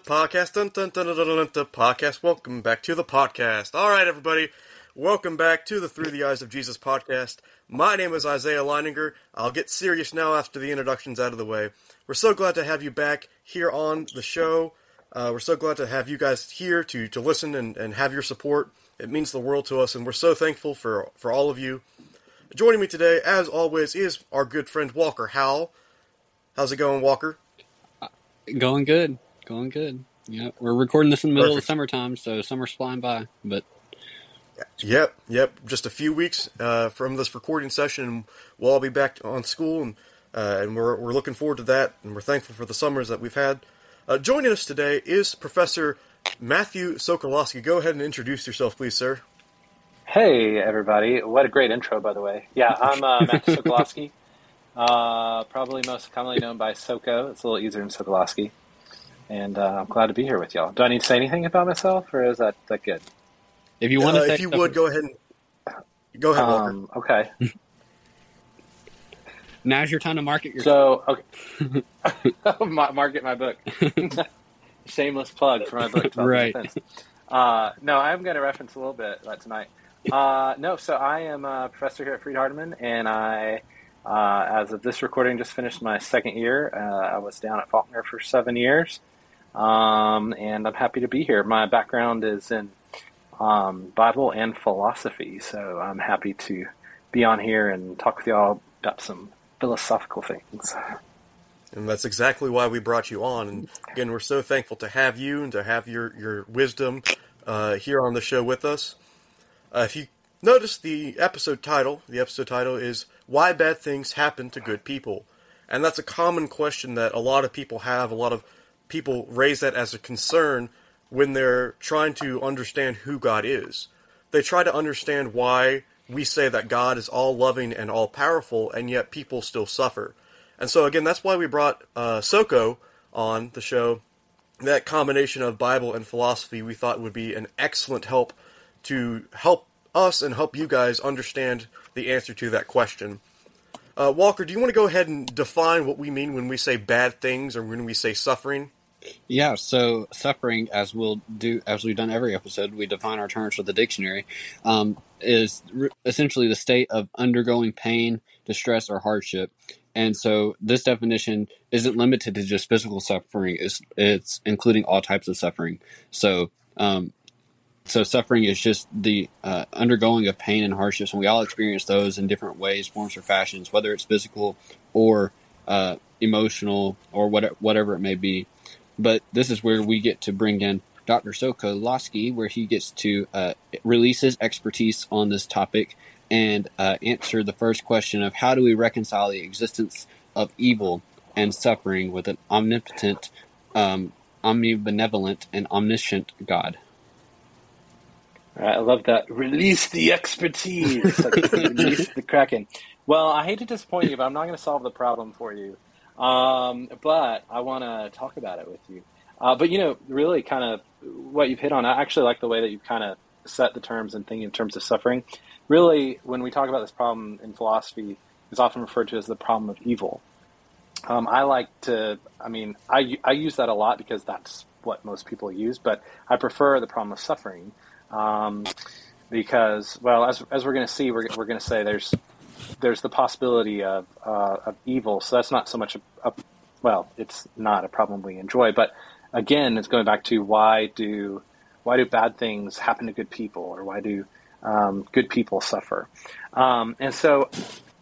Podcast, podcast. Welcome back to the podcast. All right, everybody. Welcome back to the Through the Eyes of Jesus podcast. My name is Isaiah Leininger. I'll get serious now after the introductions out of the way. We're so glad to have you back here on the show. Uh, we're so glad to have you guys here to, to listen and, and have your support. It means the world to us, and we're so thankful for, for all of you. Joining me today, as always, is our good friend Walker Howell. How's it going, Walker? Going good. Going good. Yeah, we're recording this in the middle Perfect. of summertime, so summer's flying by. But Yep, yep. Just a few weeks uh, from this recording session, and we'll all be back on school, and uh, and we're we're looking forward to that, and we're thankful for the summers that we've had. Uh, joining us today is Professor Matthew Sokolowski. Go ahead and introduce yourself, please, sir. Hey, everybody. What a great intro, by the way. Yeah, I'm uh, Matt Sokolowski, uh, probably most commonly known by Soko. It's a little easier than Sokolowski. And uh, I'm glad to be here with y'all. Do I need to say anything about myself, or is that, that good? if you want Uh, to, if you would, go ahead and go ahead, Walker. Um, okay. now's your time to market your. So, okay. Market my book. Shameless plug for my book. 12 Right. Defense. Uh, no, I'm going to reference a little bit that tonight. Uh, no, so I am a professor here at Freed Hardeman, and I, uh, as of this recording, just finished my second year. Uh, I was down at Faulkner for seven years, um, and I'm happy to be here. My background is in um, Bible and philosophy, so I'm happy to be on here and talk with y'all about some philosophical things. And that's exactly why we brought you on. And again, we're so thankful to have you and to have your, your wisdom uh, here on the show with us. Uh, if you notice the episode title, the episode title is Why Bad Things Happen to Good People. And that's a common question that a lot of people have. A lot of people raise that as a concern when they're trying to understand who God is. They try to understand why we say that God is all loving and all powerful, and yet people still suffer. And so, again, that's why we brought uh, Soko on the show. That combination of Bible and philosophy we thought would be an excellent help to help us and help you guys understand the answer to that question. Uh, Walker, do you want to go ahead and define what we mean when we say bad things or when we say suffering? Yeah, so suffering, as we'll do, as we've done every episode, we define our terms with the dictionary, um, is re- essentially the state of undergoing pain, distress, or hardship. And so this definition isn't limited to just physical suffering; it's it's including all types of suffering. So, um, so suffering is just the uh, undergoing of pain and hardships, and we all experience those in different ways, forms, or fashions, whether it's physical or uh, emotional or whatever, whatever it may be. But this is where we get to bring in Dr. Sokolowski, where he gets to uh, release his expertise on this topic and uh, answer the first question of how do we reconcile the existence of evil and suffering with an omnipotent, um, omnibenevolent, and omniscient God. Right, I love that. Release the expertise. Like, release the kraken. Well, I hate to disappoint you, but I'm not going to solve the problem for you. Um, but I want to talk about it with you. Uh, but you know, really, kind of what you've hit on. I actually like the way that you've kind of set the terms and thinking in terms of suffering. Really, when we talk about this problem in philosophy, it's often referred to as the problem of evil. Um, I like to. I mean, I I use that a lot because that's what most people use. But I prefer the problem of suffering um, because, well, as as we're going to see, we're we're going to say there's there's the possibility of uh, of evil. So that's not so much a, a well, it's not a problem we enjoy. But again, it's going back to why do why do bad things happen to good people, or why do um, good people suffer? Um, and so,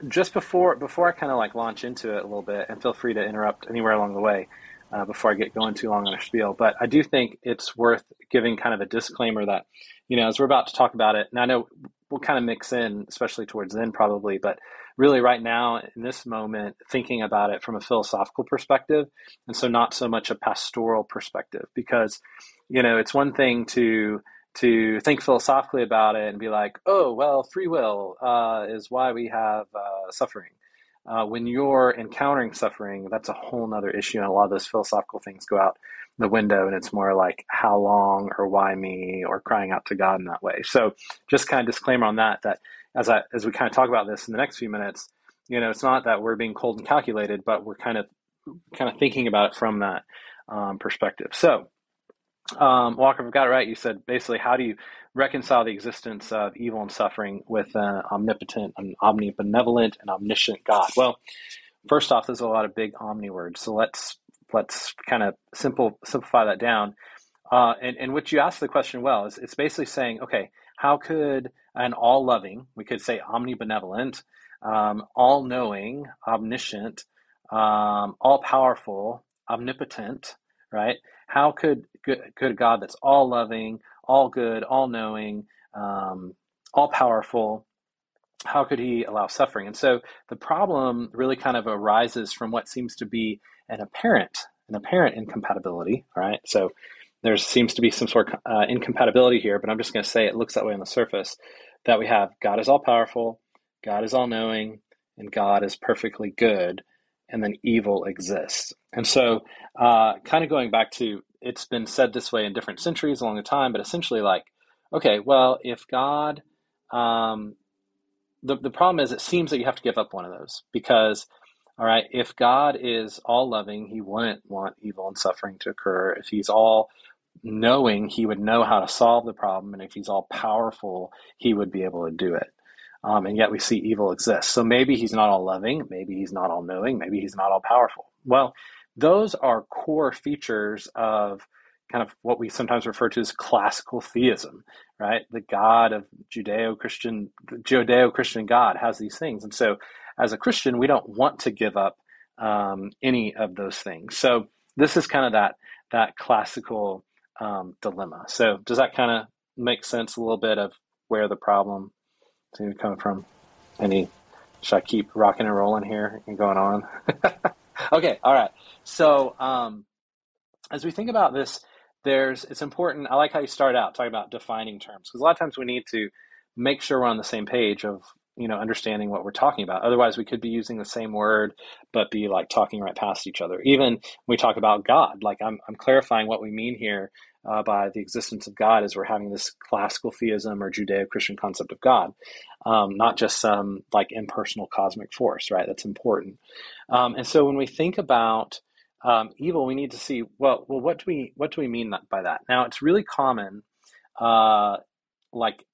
just before before I kind of like launch into it a little bit, and feel free to interrupt anywhere along the way uh, before I get going too long on a spiel. But I do think it's worth giving kind of a disclaimer that you know as we're about to talk about it, and I know we'll kind of mix in, especially towards then probably, but really right now in this moment, thinking about it from a philosophical perspective, and so not so much a pastoral perspective, because you know it's one thing to to think philosophically about it and be like, oh well, free will uh, is why we have uh, suffering. Uh, when you're encountering suffering, that's a whole nother issue, and a lot of those philosophical things go out the window, and it's more like how long or why me or crying out to God in that way. So, just kind of disclaimer on that. That as I as we kind of talk about this in the next few minutes, you know, it's not that we're being cold and calculated, but we're kind of kind of thinking about it from that um, perspective. So, um, Walker, I've got it right. You said basically, how do you reconcile the existence of evil and suffering with an omnipotent, an omnibenevolent, and omniscient God? Well, first off, there's a lot of big omni words, so let's let's kind of simple simplify that down. Uh, and, and what you asked the question well is it's basically saying, okay, how could an all loving, we could say omnibenevolent, um, all knowing, omniscient, um, all powerful, omnipotent, right? How could could God that's all loving, all good, all knowing, um, all powerful, how could he allow suffering? And so the problem really kind of arises from what seems to be an apparent an apparent incompatibility. Right. So there seems to be some sort of uh, incompatibility here, but I'm just going to say it looks that way on the surface. That we have God is all powerful, God is all knowing, and God is perfectly good, and then evil exists. And so, uh, kind of going back to it's been said this way in different centuries along the time, but essentially, like, okay, well, if God, um, the, the problem is it seems that you have to give up one of those because, all right, if God is all loving, he wouldn't want evil and suffering to occur. If he's all knowing, he would know how to solve the problem. And if he's all powerful, he would be able to do it. Um, and yet we see evil exist. So maybe he's not all loving, maybe he's not all knowing, maybe he's not all powerful. Well, those are core features of kind of what we sometimes refer to as classical theism, right? The God of Judeo-Christian, Judeo-Christian God has these things, and so as a Christian, we don't want to give up um, any of those things. So this is kind of that that classical um, dilemma. So does that kind of make sense a little bit of where the problem to come from? Any? Should I keep rocking and rolling here and going on? okay, all right. So um, as we think about this, there's it's important. I like how you start out talking about defining terms because a lot of times we need to make sure we're on the same page of you know understanding what we're talking about otherwise we could be using the same word but be like talking right past each other even when we talk about god like i'm, I'm clarifying what we mean here uh, by the existence of god as we're having this classical theism or judeo-christian concept of god um, not just some like impersonal cosmic force right that's important um, and so when we think about um, evil we need to see well well what do we what do we mean by that now it's really common uh, like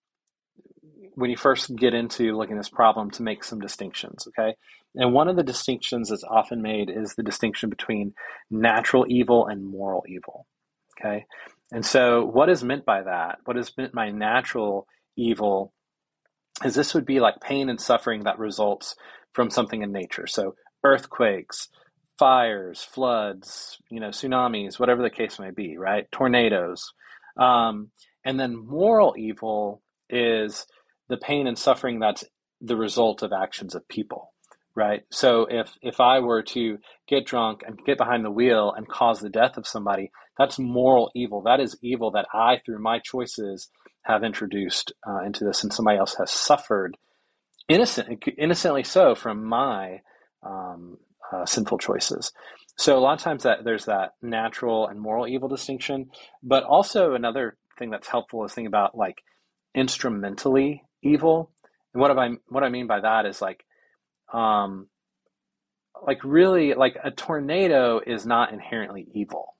when you first get into looking at this problem to make some distinctions, okay? And one of the distinctions that's often made is the distinction between natural evil and moral evil, okay? And so, what is meant by that? What is meant by natural evil is this would be like pain and suffering that results from something in nature. So, earthquakes, fires, floods, you know, tsunamis, whatever the case may be, right? Tornadoes. Um, and then moral evil is the pain and suffering that's the result of actions of people right? So if if i were to get drunk and get behind the wheel and cause the death of somebody that's moral evil. That is evil that i through my choices have introduced uh, into this and somebody else has suffered innocent innocently so from my um, uh, sinful choices. So a lot of times that there's that natural and moral evil distinction but also another thing that's helpful is thinking about like instrumentally evil. And what I what I mean by that is like, um, like really like a tornado is not inherently evil.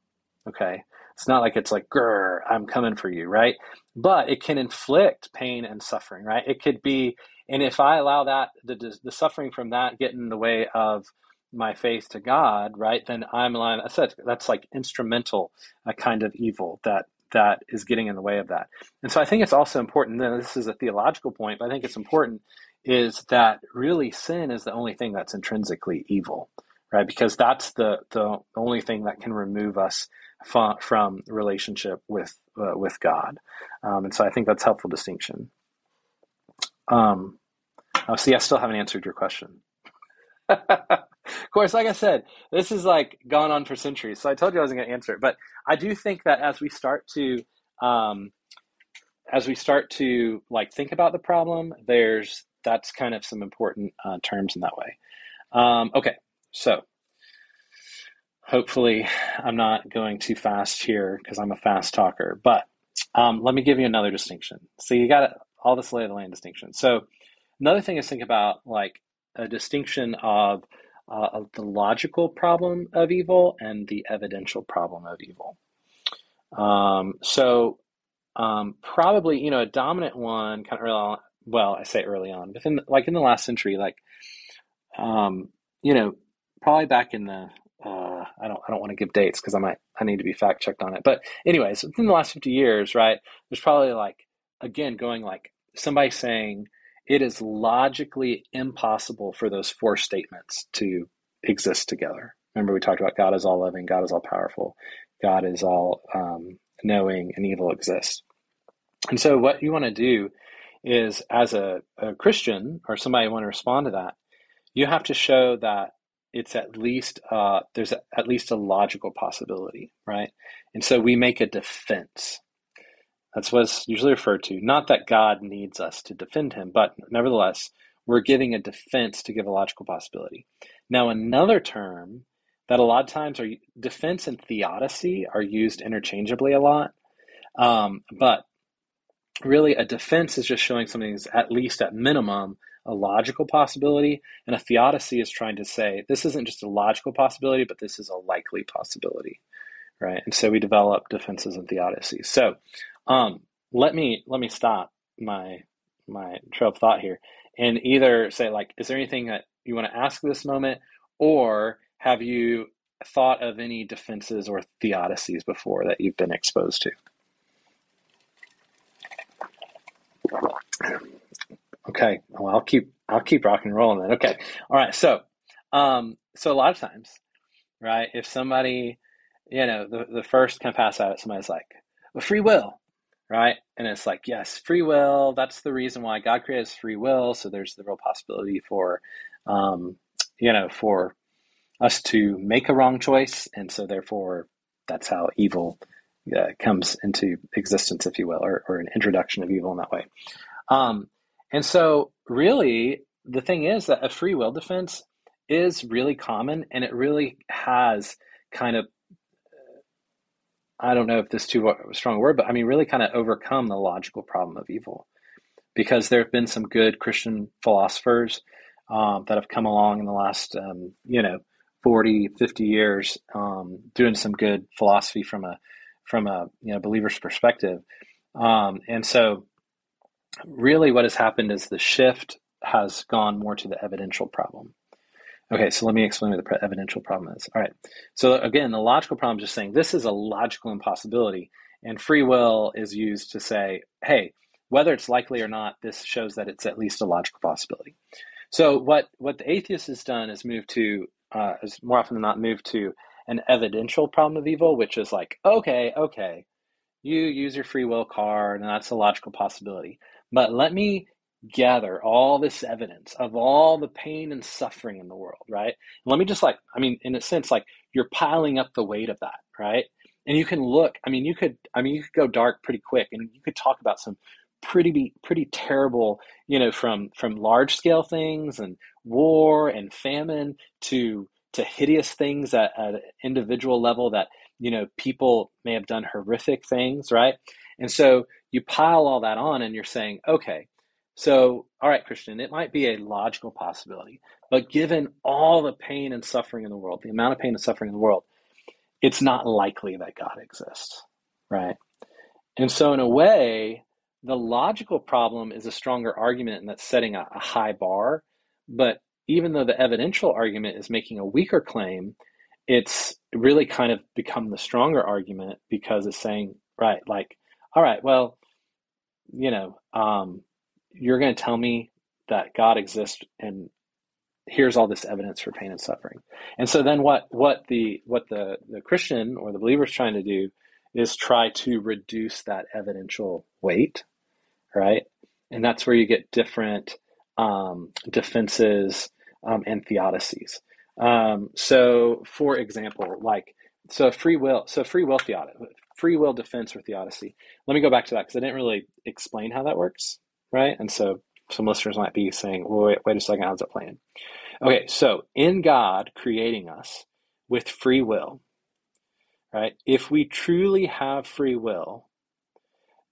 Okay, it's not like it's like grr, I'm coming for you, right? But it can inflict pain and suffering, right? It could be, and if I allow that the the suffering from that get in the way of my faith to God, right? Then I'm allowing that's that's like instrumental a kind of evil that that is getting in the way of that. And so I think it's also important, and this is a theological point, but I think it's important, is that really sin is the only thing that's intrinsically evil, right? Because that's the, the only thing that can remove us from, from relationship with, uh, with God. Um, and so I think that's helpful distinction. Um, oh, see, I still haven't answered your question. of course, like I said, this is like gone on for centuries. So I told you I wasn't going to answer it, but I do think that as we start to, um, as we start to like think about the problem, there's that's kind of some important uh, terms in that way. Um, okay, so hopefully I'm not going too fast here because I'm a fast talker, but um, let me give you another distinction. So you got all this lay of the land distinction. So another thing is think about like a distinction of uh, the logical problem of evil and the evidential problem of evil. Um, so, um, probably, you know, a dominant one kind of early on, well, I say early on, within like in the last century, like, um, you know, probably back in the, uh, I don't, I don't want to give dates because I might, I need to be fact checked on it. But anyways, within the last 50 years, right, there's probably like, again, going like somebody saying, it is logically impossible for those four statements to exist together. Remember, we talked about God is all loving, God is all powerful, God is all um, knowing, and evil exists. And so, what you want to do is, as a, a Christian or somebody want to respond to that, you have to show that it's at least uh, there's a, at least a logical possibility, right? And so we make a defense. That's what's usually referred to. Not that God needs us to defend him, but nevertheless, we're giving a defense to give a logical possibility. Now, another term that a lot of times are defense and theodicy are used interchangeably a lot. Um, but really, a defense is just showing something is at least at minimum a logical possibility, and a theodicy is trying to say this isn't just a logical possibility, but this is a likely possibility, right? And so we develop defenses and theodicies. So um, let me let me stop my my trail of thought here and either say like, is there anything that you want to ask this moment, or have you thought of any defenses or theodicies before that you've been exposed to? Okay, well, I'll keep I'll keep rocking and rolling then. Okay, all right. So, um, so a lot of times, right? If somebody, you know, the the first kind of pass out, somebody's like, well, free will, right? And it's like, yes, free will. That's the reason why God created free will. So there's the real possibility for, um, you know, for us to make a wrong choice, and so therefore that's how evil uh, comes into existence, if you will, or, or an introduction of evil in that way. Um, and so, really, the thing is that a free will defense is really common, and it really has kind of I don't know if this is too strong a word, but I mean, really kind of overcome the logical problem of evil. Because there have been some good Christian philosophers um, that have come along in the last, um, you know, 40, 50 years, um, doing some good philosophy from a, from a, you know, believer's perspective. Um, and so really what has happened is the shift has gone more to the evidential problem. Okay, so let me explain what the evidential problem is. All right. So again, the logical problem is just saying this is a logical impossibility, and free will is used to say, hey, whether it's likely or not, this shows that it's at least a logical possibility. So what what the atheist has done is move to uh, is more often than not moved to an evidential problem of evil, which is like, okay, okay, you use your free will card, and that's a logical possibility. But let me gather all this evidence of all the pain and suffering in the world, right? let me just like, I mean, in a sense, like you're piling up the weight of that, right? And you can look, I mean, you could, I mean, you could go dark pretty quick and you could talk about some pretty, pretty terrible, you know, from, from large scale things and war and famine to, to hideous things at, at an individual level that, you know, people may have done horrific things, right? And so you pile all that on and you're saying, okay, so, all right, Christian, it might be a logical possibility, but given all the pain and suffering in the world, the amount of pain and suffering in the world, it's not likely that God exists, right? And so, in a way, the logical problem is a stronger argument, and that's setting a, a high bar. But even though the evidential argument is making a weaker claim, it's really kind of become the stronger argument because it's saying, right, like, all right, well, you know, um, you're going to tell me that God exists and here's all this evidence for pain and suffering. And so then what what the what the the Christian or the believer is trying to do is try to reduce that evidential weight, right? And that's where you get different um, defenses um, and theodicies. Um, so, for example, like so free will, so free will theodicy, free will defense or theodicy. Let me go back to that because I didn't really explain how that works right? And so some listeners might be saying, well, wait, wait a second, how's it playing? Okay, so in God creating us with free will, right? If we truly have free will,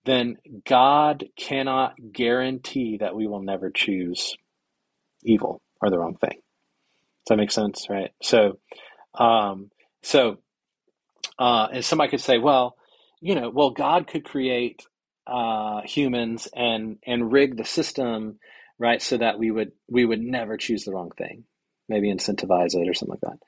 then God cannot guarantee that we will never choose evil or the wrong thing. Does that make sense? Right. So, um, so, uh, and somebody could say, well, you know, well, God could create uh, humans and and rig the system, right, so that we would we would never choose the wrong thing, maybe incentivize it or something like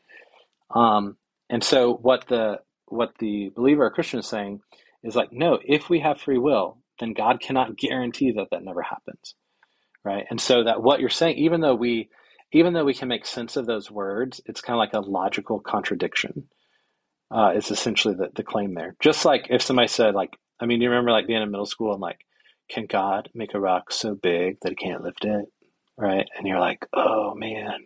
that. Um, and so, what the what the believer or Christian is saying is like, no, if we have free will, then God cannot guarantee that that never happens, right? And so that what you're saying, even though we even though we can make sense of those words, it's kind of like a logical contradiction. Uh, is essentially the, the claim there. Just like if somebody said, like, I mean, you remember like being in middle school and like, can God make a rock so big that he can't lift it? Right. And you're like, oh man,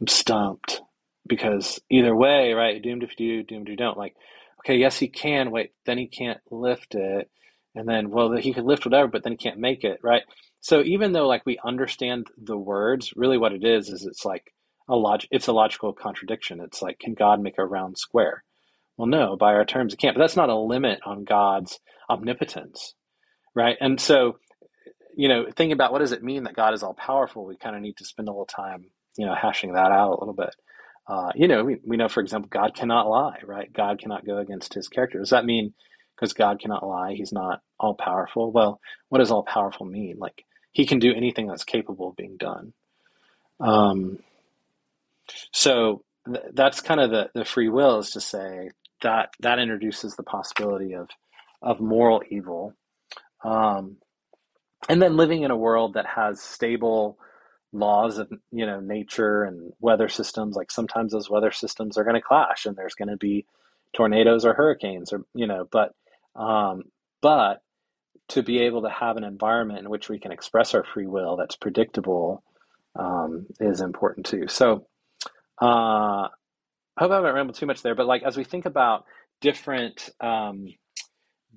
I'm stumped because either way, right? Doomed if you do, doomed if you don't. Like, okay, yes, he can. Wait, then he can't lift it. And then, well, he could lift whatever, but then he can't make it, right? So even though like we understand the words, really what it is is it's like a log it's a logical contradiction. It's like can God make a round square? Well, no, by our terms it can't. But that's not a limit on God's omnipotence, right? And so, you know, thinking about what does it mean that God is all powerful, we kind of need to spend a little time, you know, hashing that out a little bit. Uh, you know, we, we know, for example, God cannot lie, right? God cannot go against his character. Does that mean because God cannot lie, he's not all powerful? Well, what does all powerful mean? Like, he can do anything that's capable of being done. Um, so th- that's kind of the, the free will is to say that that introduces the possibility of of moral evil, um, and then living in a world that has stable laws of you know nature and weather systems. Like sometimes those weather systems are going to clash, and there's going to be tornadoes or hurricanes, or you know, but um, but to be able to have an environment in which we can express our free will that's predictable um, is important too. So, uh, I hope I haven't rambled too much there, but like as we think about different um,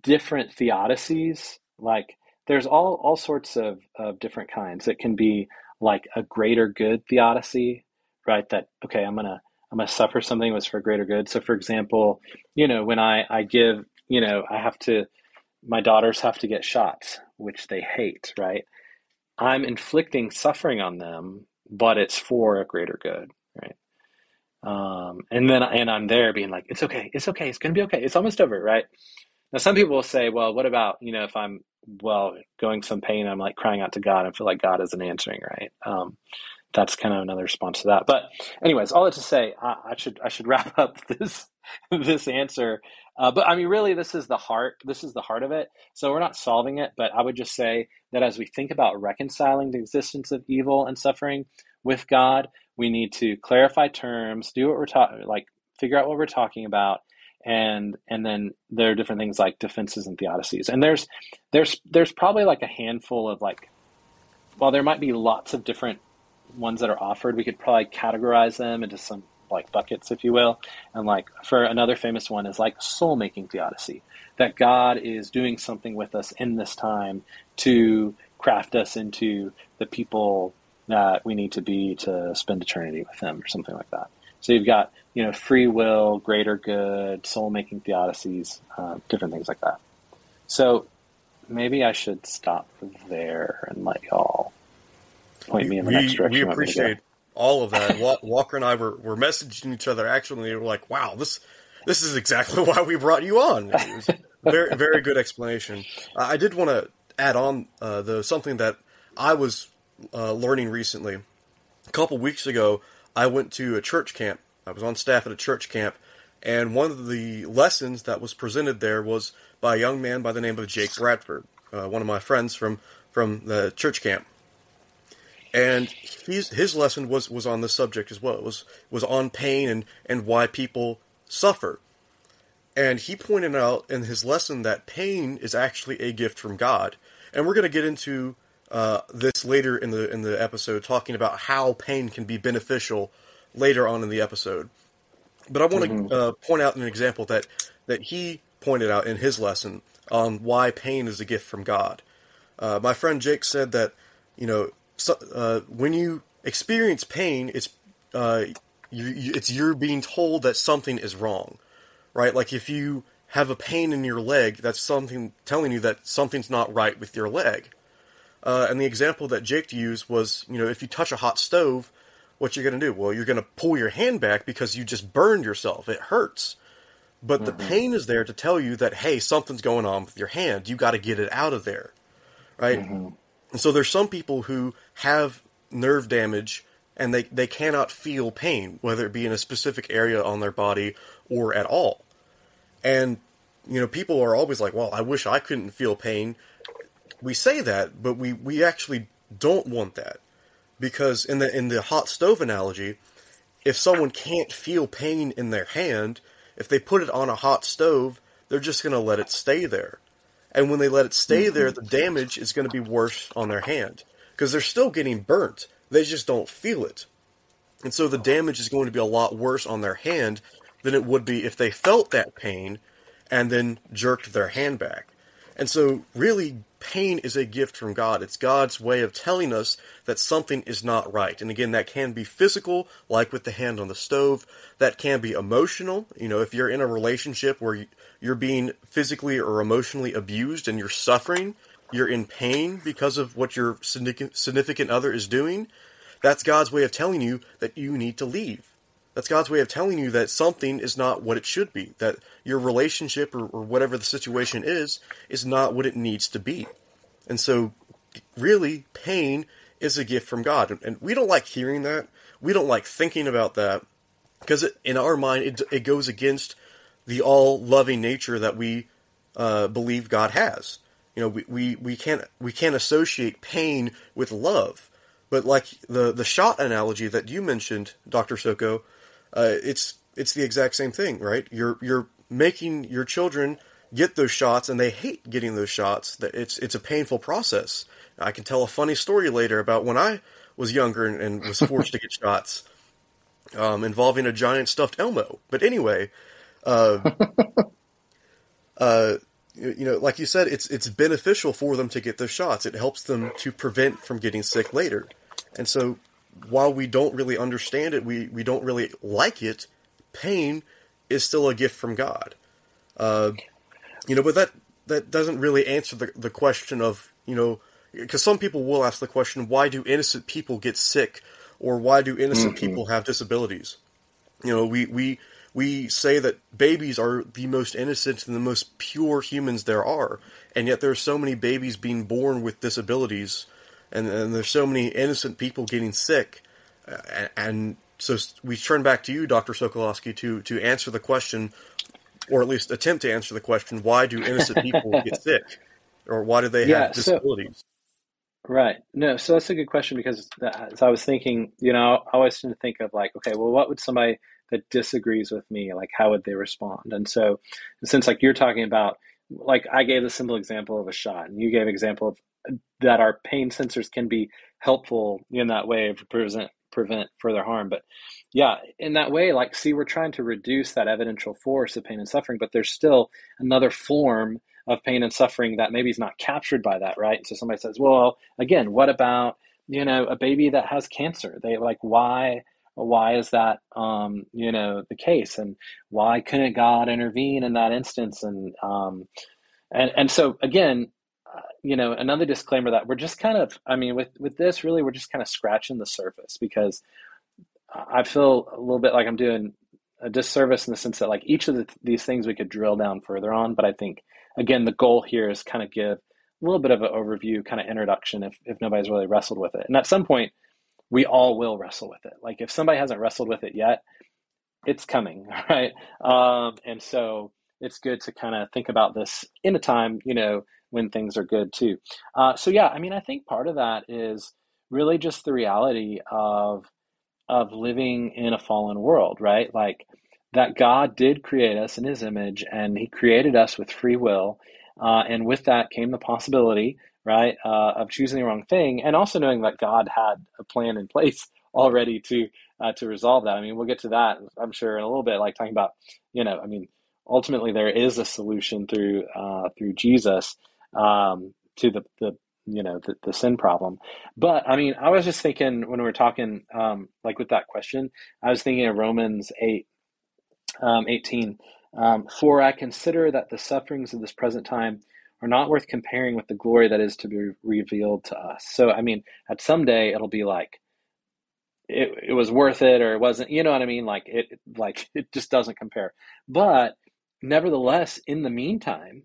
different theodicies, like there's all all sorts of, of different kinds. It can be like a greater good theodicy, right? That okay, I'm gonna I'm gonna suffer something was for greater good. So, for example, you know, when I I give, you know, I have to my daughters have to get shots, which they hate, right? I'm inflicting suffering on them, but it's for a greater good, right? Um, and then and I'm there being like, it's okay, it's okay, it's gonna be okay, it's almost over, right? Now some people will say, well, what about you know if I'm well going some pain, I'm like crying out to God and feel like God isn't answering, right? Um, that's kind of another response to that. But anyways, all that to say, I, I should I should wrap up this this answer uh, but I mean, really, this is the heart. This is the heart of it. So we're not solving it, but I would just say that as we think about reconciling the existence of evil and suffering with God, we need to clarify terms, do what we're talking, like figure out what we're talking about, and and then there are different things like defenses and theodicies. And there's there's there's probably like a handful of like, while there might be lots of different ones that are offered, we could probably categorize them into some like buckets, if you will. And like for another famous one is like soul making theodicy, that God is doing something with us in this time to craft us into the people that we need to be to spend eternity with Him, or something like that. So you've got you know free will, greater good, soul making theodicies, uh, different things like that. So maybe I should stop there and let y'all point me in the we, next direction. We appreciate all of that. Walker and I were, were messaging each other actually. We were like, "Wow, this this is exactly why we brought you on." Very very good explanation. I did want to add on uh, though something that I was uh, learning recently. A couple weeks ago, I went to a church camp. I was on staff at a church camp, and one of the lessons that was presented there was by a young man by the name of Jake Bradford, uh, one of my friends from from the church camp and his his lesson was was on the subject as well. It was was on pain and and why people suffer. And he pointed out in his lesson that pain is actually a gift from God. And we're going to get into uh, this later in the in the episode, talking about how pain can be beneficial later on in the episode. But I want mm-hmm. to uh, point out an example that that he pointed out in his lesson on why pain is a gift from God. Uh, my friend Jake said that you know so, uh, when you experience pain, it's uh, you, you, it's you're being told that something is wrong, right? Like if you have a pain in your leg, that's something telling you that something's not right with your leg. Uh, and the example that Jake used was, you know, if you touch a hot stove, what you're going to do? Well, you're going to pull your hand back because you just burned yourself. It hurts. But mm-hmm. the pain is there to tell you that, hey, something's going on with your hand. You got to get it out of there. Right? Mm-hmm. And so there's some people who have nerve damage and they, they cannot feel pain, whether it be in a specific area on their body or at all. And, you know, people are always like, well, I wish I couldn't feel pain. We say that, but we, we actually don't want that. Because in the in the hot stove analogy, if someone can't feel pain in their hand, if they put it on a hot stove, they're just going to let it stay there. And when they let it stay mm-hmm. there, the damage is going to be worse on their hand because they're still getting burnt. They just don't feel it. And so the damage is going to be a lot worse on their hand than it would be if they felt that pain and then jerked their hand back. And so, really, pain is a gift from God. It's God's way of telling us that something is not right. And again, that can be physical, like with the hand on the stove. That can be emotional. You know, if you're in a relationship where you're being physically or emotionally abused and you're suffering, you're in pain because of what your significant other is doing, that's God's way of telling you that you need to leave. That's God's way of telling you that something is not what it should be, that your relationship or, or whatever the situation is, is not what it needs to be. And so, really, pain is a gift from God. And we don't like hearing that. We don't like thinking about that because in our mind, it, it goes against the all loving nature that we uh, believe God has. You know, we, we, we can't we can't associate pain with love. But like the the shot analogy that you mentioned, Doctor Soko, uh, it's it's the exact same thing, right? You're you're making your children get those shots, and they hate getting those shots. That it's it's a painful process. I can tell a funny story later about when I was younger and, and was forced to get shots um, involving a giant stuffed Elmo. But anyway, uh, uh, you know, like you said, it's it's beneficial for them to get those shots. It helps them to prevent from getting sick later. And so while we don't really understand it, we, we don't really like it, pain is still a gift from God. Uh, you know, but that, that doesn't really answer the, the question of, you know, because some people will ask the question, why do innocent people get sick? Or why do innocent mm-hmm. people have disabilities? You know, we, we, we say that babies are the most innocent and the most pure humans there are, and yet there are so many babies being born with disabilities and, and there's so many innocent people getting sick, and, and so we turn back to you, Dr. Sokolowski, to to answer the question, or at least attempt to answer the question: Why do innocent people get sick, or why do they yeah, have disabilities? So, right. No. So that's a good question because as I was thinking, you know, I always tend to think of like, okay, well, what would somebody that disagrees with me, like, how would they respond? And so, since like you're talking about like I gave the simple example of a shot, and you gave example of that our pain sensors can be helpful in that way to prevent prevent further harm. But yeah, in that way, like see, we're trying to reduce that evidential force of pain and suffering, but there's still another form of pain and suffering that maybe is not captured by that, right? So somebody says, well, again, what about you know a baby that has cancer? They like why why is that um, you know the case? And why couldn't god intervene in that instance? And um, and and so again you know, another disclaimer that we're just kind of, I mean, with with this, really, we're just kind of scratching the surface because I feel a little bit like I'm doing a disservice in the sense that like each of the, these things we could drill down further on, but I think again the goal here is kind of give a little bit of an overview, kind of introduction, if if nobody's really wrestled with it, and at some point we all will wrestle with it. Like if somebody hasn't wrestled with it yet, it's coming, right? Um, and so it's good to kind of think about this in a time, you know, when things are good too. Uh, so yeah, I mean, I think part of that is really just the reality of of living in a fallen world, right? Like that God did create us in His image, and He created us with free will, uh, and with that came the possibility, right, uh, of choosing the wrong thing, and also knowing that God had a plan in place already to uh, to resolve that. I mean, we'll get to that, I'm sure, in a little bit, like talking about, you know, I mean, ultimately there is a solution through uh, through Jesus um, to the, the you know the, the sin problem but i mean i was just thinking when we were talking um, like with that question i was thinking of romans 8 um, 18 um, for i consider that the sufferings of this present time are not worth comparing with the glory that is to be revealed to us. So i mean at some day it'll be like it, it was worth it or it wasn't you know what i mean? Like it like it just doesn't compare. But nevertheless in the meantime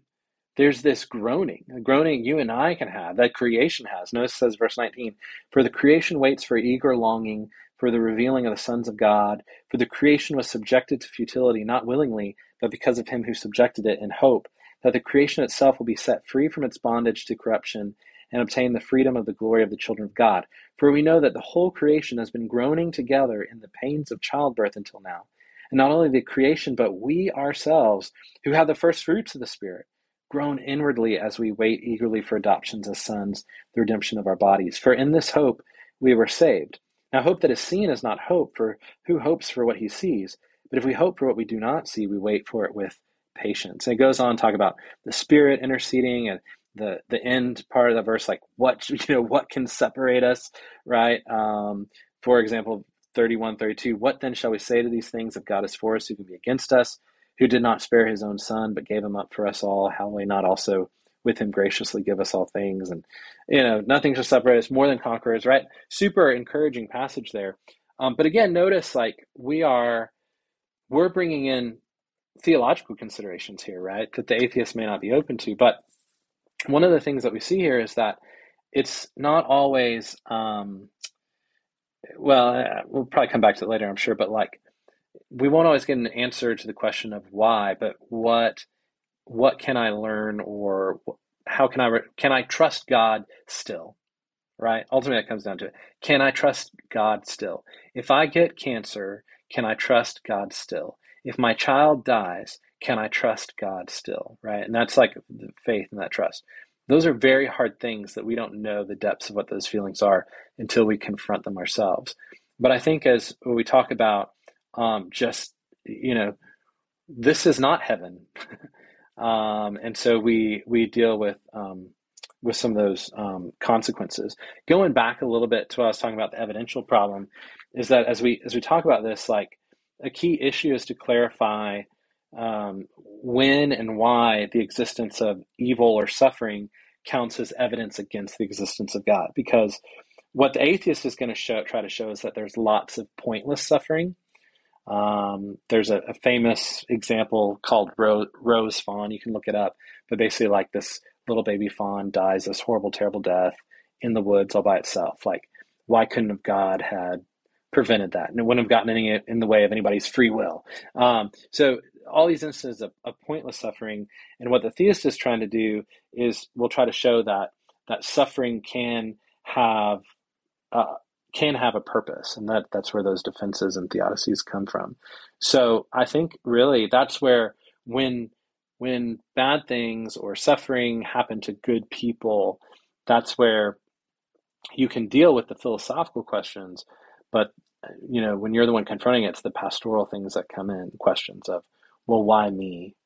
there's this groaning a groaning you and i can have that creation has. Notice says verse 19 for the creation waits for eager longing for the revealing of the sons of god for the creation was subjected to futility not willingly but because of him who subjected it in hope that the creation itself will be set free from its bondage to corruption and obtain the freedom of the glory of the children of God. For we know that the whole creation has been groaning together in the pains of childbirth until now. And not only the creation, but we ourselves, who have the first fruits of the Spirit, groan inwardly as we wait eagerly for adoptions as sons, the redemption of our bodies. For in this hope we were saved. Now, hope that is seen is not hope, for who hopes for what he sees? But if we hope for what we do not see, we wait for it with patience. And it goes on to talk about the Spirit interceding and the the end part of the verse like what you know what can separate us right? Um, for example 31 32 what then shall we say to these things if god is for us who can be against us who did not spare his own son but gave him up for us all? How will he not also with him graciously give us all things? And you know nothing shall separate us more than conquerors right? Super encouraging passage there. Um, but again notice like we are we're bringing in theological considerations here right that the atheist may not be open to. But one of the things that we see here is that it's not always um, well uh, we'll probably come back to it later i'm sure but like we won't always get an answer to the question of why but what what can i learn or how can i re- can i trust god still right? Ultimately it comes down to it. Can i trust god still? If i get cancer can i trust god still if my child dies can I trust God still? Right. And that's like the faith and that trust. Those are very hard things that we don't know the depths of what those feelings are until we confront them ourselves. But I think as we talk about um, just, you know, this is not heaven. um, and so we, we deal with, um, with some of those um, consequences. Going back a little bit to what I was talking about, the evidential problem is that as we, as we talk about this, like a key issue is to clarify um, when and why the existence of evil or suffering counts as evidence against the existence of God. Because what the atheist is going to show, try to show is that there's lots of pointless suffering. Um, there's a, a, famous example called Ro- Rowe's Fawn. You can look it up. But basically, like this little baby fawn dies this horrible, terrible death in the woods all by itself. Like, why couldn't have God had prevented that? And it wouldn't have gotten any in the way of anybody's free will. Um, so all these instances of, of pointless suffering. And what the theist is trying to do is we'll try to show that that suffering can have uh, can have a purpose, and that that's where those defenses and theodicies come from. So I think really that's where when when bad things or suffering happen to good people, that's where you can deal with the philosophical questions. But you know, when you're the one confronting it, it's the pastoral things that come in, questions of well, why me?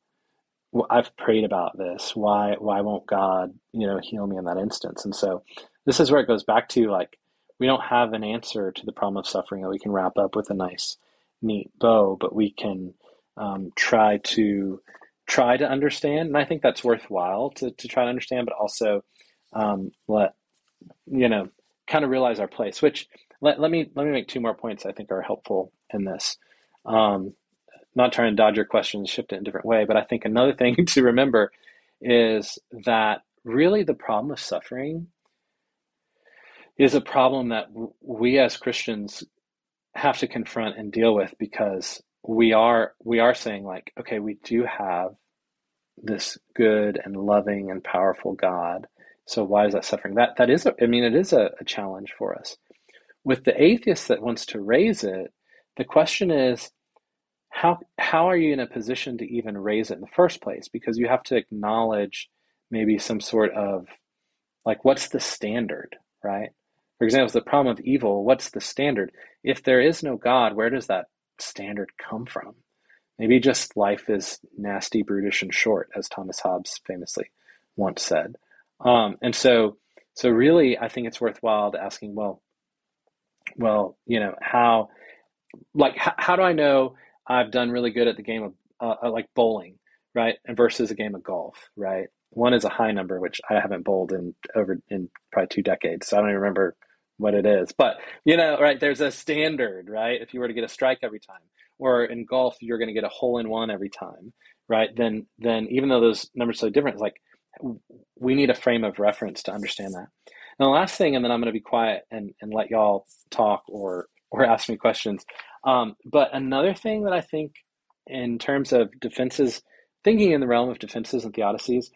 Well, I've prayed about this. Why why won't God, you know, heal me in that instance? And so this is where it goes back to like we don't have an answer to the problem of suffering that we can wrap up with a nice, neat bow, but we can um, try to try to understand, and I think that's worthwhile to to try to understand, but also um, let you know kind of realize our place. Which let, let me let me make two more points I think are helpful in this. Um, not trying to dodge your questions, shift it in a different way. But I think another thing to remember is that really the problem of suffering is a problem that we as Christians have to confront and deal with because we are we are saying like okay we do have this good and loving and powerful God so why is that suffering that that is a, I mean it is a, a challenge for us with the atheist that wants to raise it the question is how how are you in a position to even raise it in the first place? Because you have to acknowledge maybe some sort of like what's the standard right? For example the problem of evil what's the standard? If there is no god where does that standard come from? Maybe just life is nasty brutish and short as thomas hobbes famously once said. Um, and so so really i think it's worthwhile to asking well well you know how like how, how do i know I've done really good at the game of uh, uh, like bowling, right? And versus a game of golf, right? One is a high number, which I haven't bowled in over in probably two decades, so I don't even remember what it is. But you know, right? There's a standard, right? If you were to get a strike every time, or in golf, you're going to get a hole in one every time, right? Then, then even though those numbers are so different, it's like we need a frame of reference to understand that. And the last thing, and then I'm going to be quiet and, and let y'all talk or or ask me questions. Um, but another thing that I think in terms of defenses, thinking in the realm of defenses and theodicies,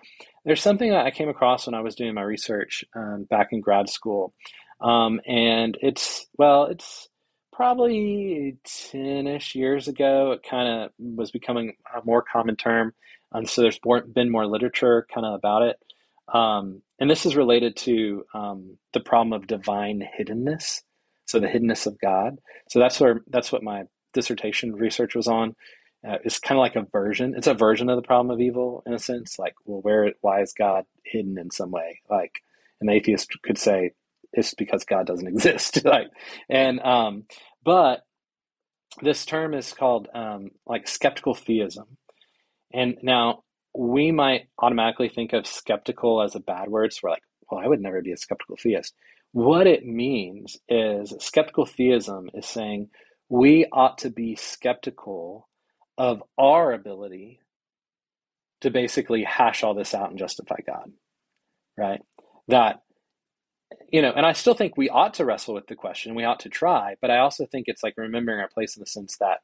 there's something that I came across when I was doing my research um, back in grad school. Um, and it's, well, it's probably 10 ish years ago. It kind of was becoming a more common term. And so there's more, been more literature kind of about it. Um, and this is related to um, the problem of divine hiddenness. So the hiddenness of God. So that's where that's what my dissertation research was on. Uh, it's kind of like a version. It's a version of the problem of evil in a sense. Like, well, where, why is God hidden in some way? Like, an atheist could say it's because God doesn't exist. like, and um, but this term is called um, like skeptical theism. And now we might automatically think of skeptical as a bad word. So we're like, well, I would never be a skeptical theist. What it means is skeptical theism is saying we ought to be skeptical of our ability to basically hash all this out and justify God, right? That, you know, and I still think we ought to wrestle with the question, we ought to try, but I also think it's like remembering our place in the sense that,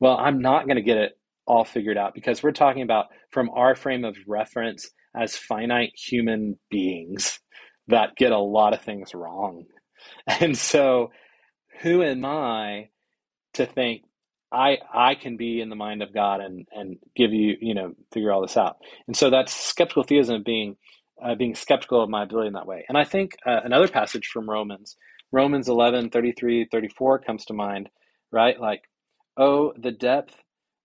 well, I'm not going to get it all figured out because we're talking about from our frame of reference as finite human beings that get a lot of things wrong. And so, who am I to think I I can be in the mind of God and and give you you know figure all this out? And so that's skeptical theism being uh, being skeptical of my ability in that way. And I think uh, another passage from Romans, Romans 11, 33, 34 comes to mind, right? Like, oh, the depth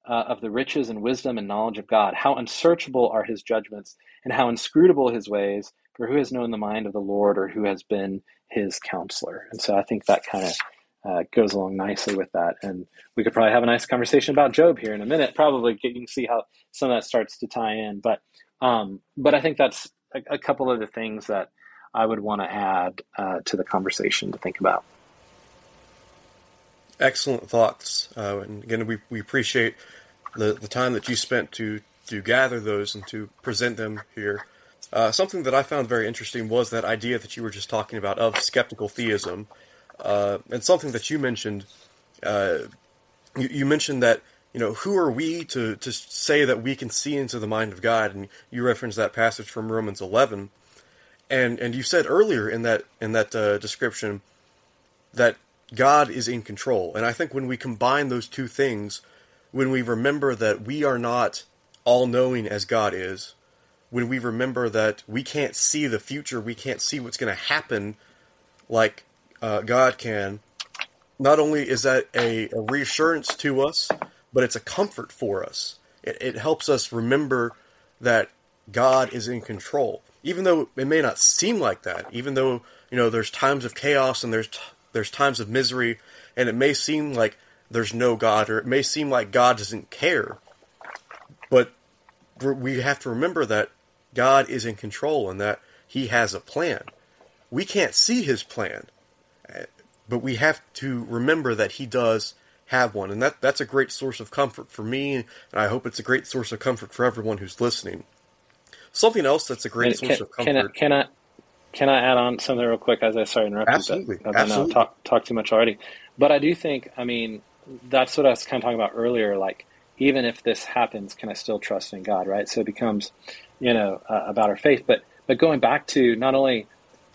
uh, of the riches and wisdom and knowledge of God. How unsearchable are his judgments and how inscrutable his ways. For who has known the mind of the Lord or who has been his counselor? And so I think that kind of uh, goes along nicely with that. And we could probably have a nice conversation about Job here in a minute. Probably you see how some of that starts to tie in. But um, but I think that's a, a, couple of the things that I would want to add uh, to the conversation to think about. Excellent thoughts. Uh, and again, we, we appreciate the, the time that you spent to, to gather those and to present them here. Uh, something that I found very interesting was that idea that you were just talking about of skeptical theism. Uh, and something that you mentioned, uh, you, you, mentioned that, you know, who are we to, to say that we can see into the mind of God? And you referenced that passage from Romans 11. And, and you said earlier in that, in that uh, description that God is in control. And I think when we combine those two things, when we remember that we are not all knowing as God is, when we remember that we can't see the future, we can't see what's going to happen like uh, God can, not only is that a, a, reassurance to us, but it's a comfort for us. It, it helps us remember that God is in control. Even though it may not seem like that, even though, you know, there's times of chaos and there's there's times of misery, and it may seem like there's no God, or it may seem like God doesn't care. But we have to remember that God is in control and that He has a plan. We can't see His plan, but we have to remember that He does have one, and that that's a great source of comfort for me, and I hope it's a great source of comfort for everyone who's listening. Something else that's a great can, source of comfort. Can I, can I can I add on something real quick as I sorry interrupt Absolutely. you? Absolutely. I talk talk too much already, but I do think I mean that's what I was kind of talking about earlier. Like even if this happens, can I still trust in God? Right. So it becomes you know uh, about our faith, but but going back to not only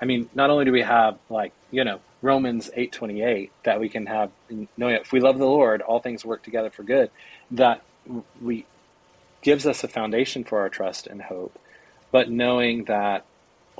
I mean not only do we have like you know Romans eight twenty eight that we can have knowing if we love the Lord, all things work together for good. That we gives us a foundation for our trust and hope, but knowing that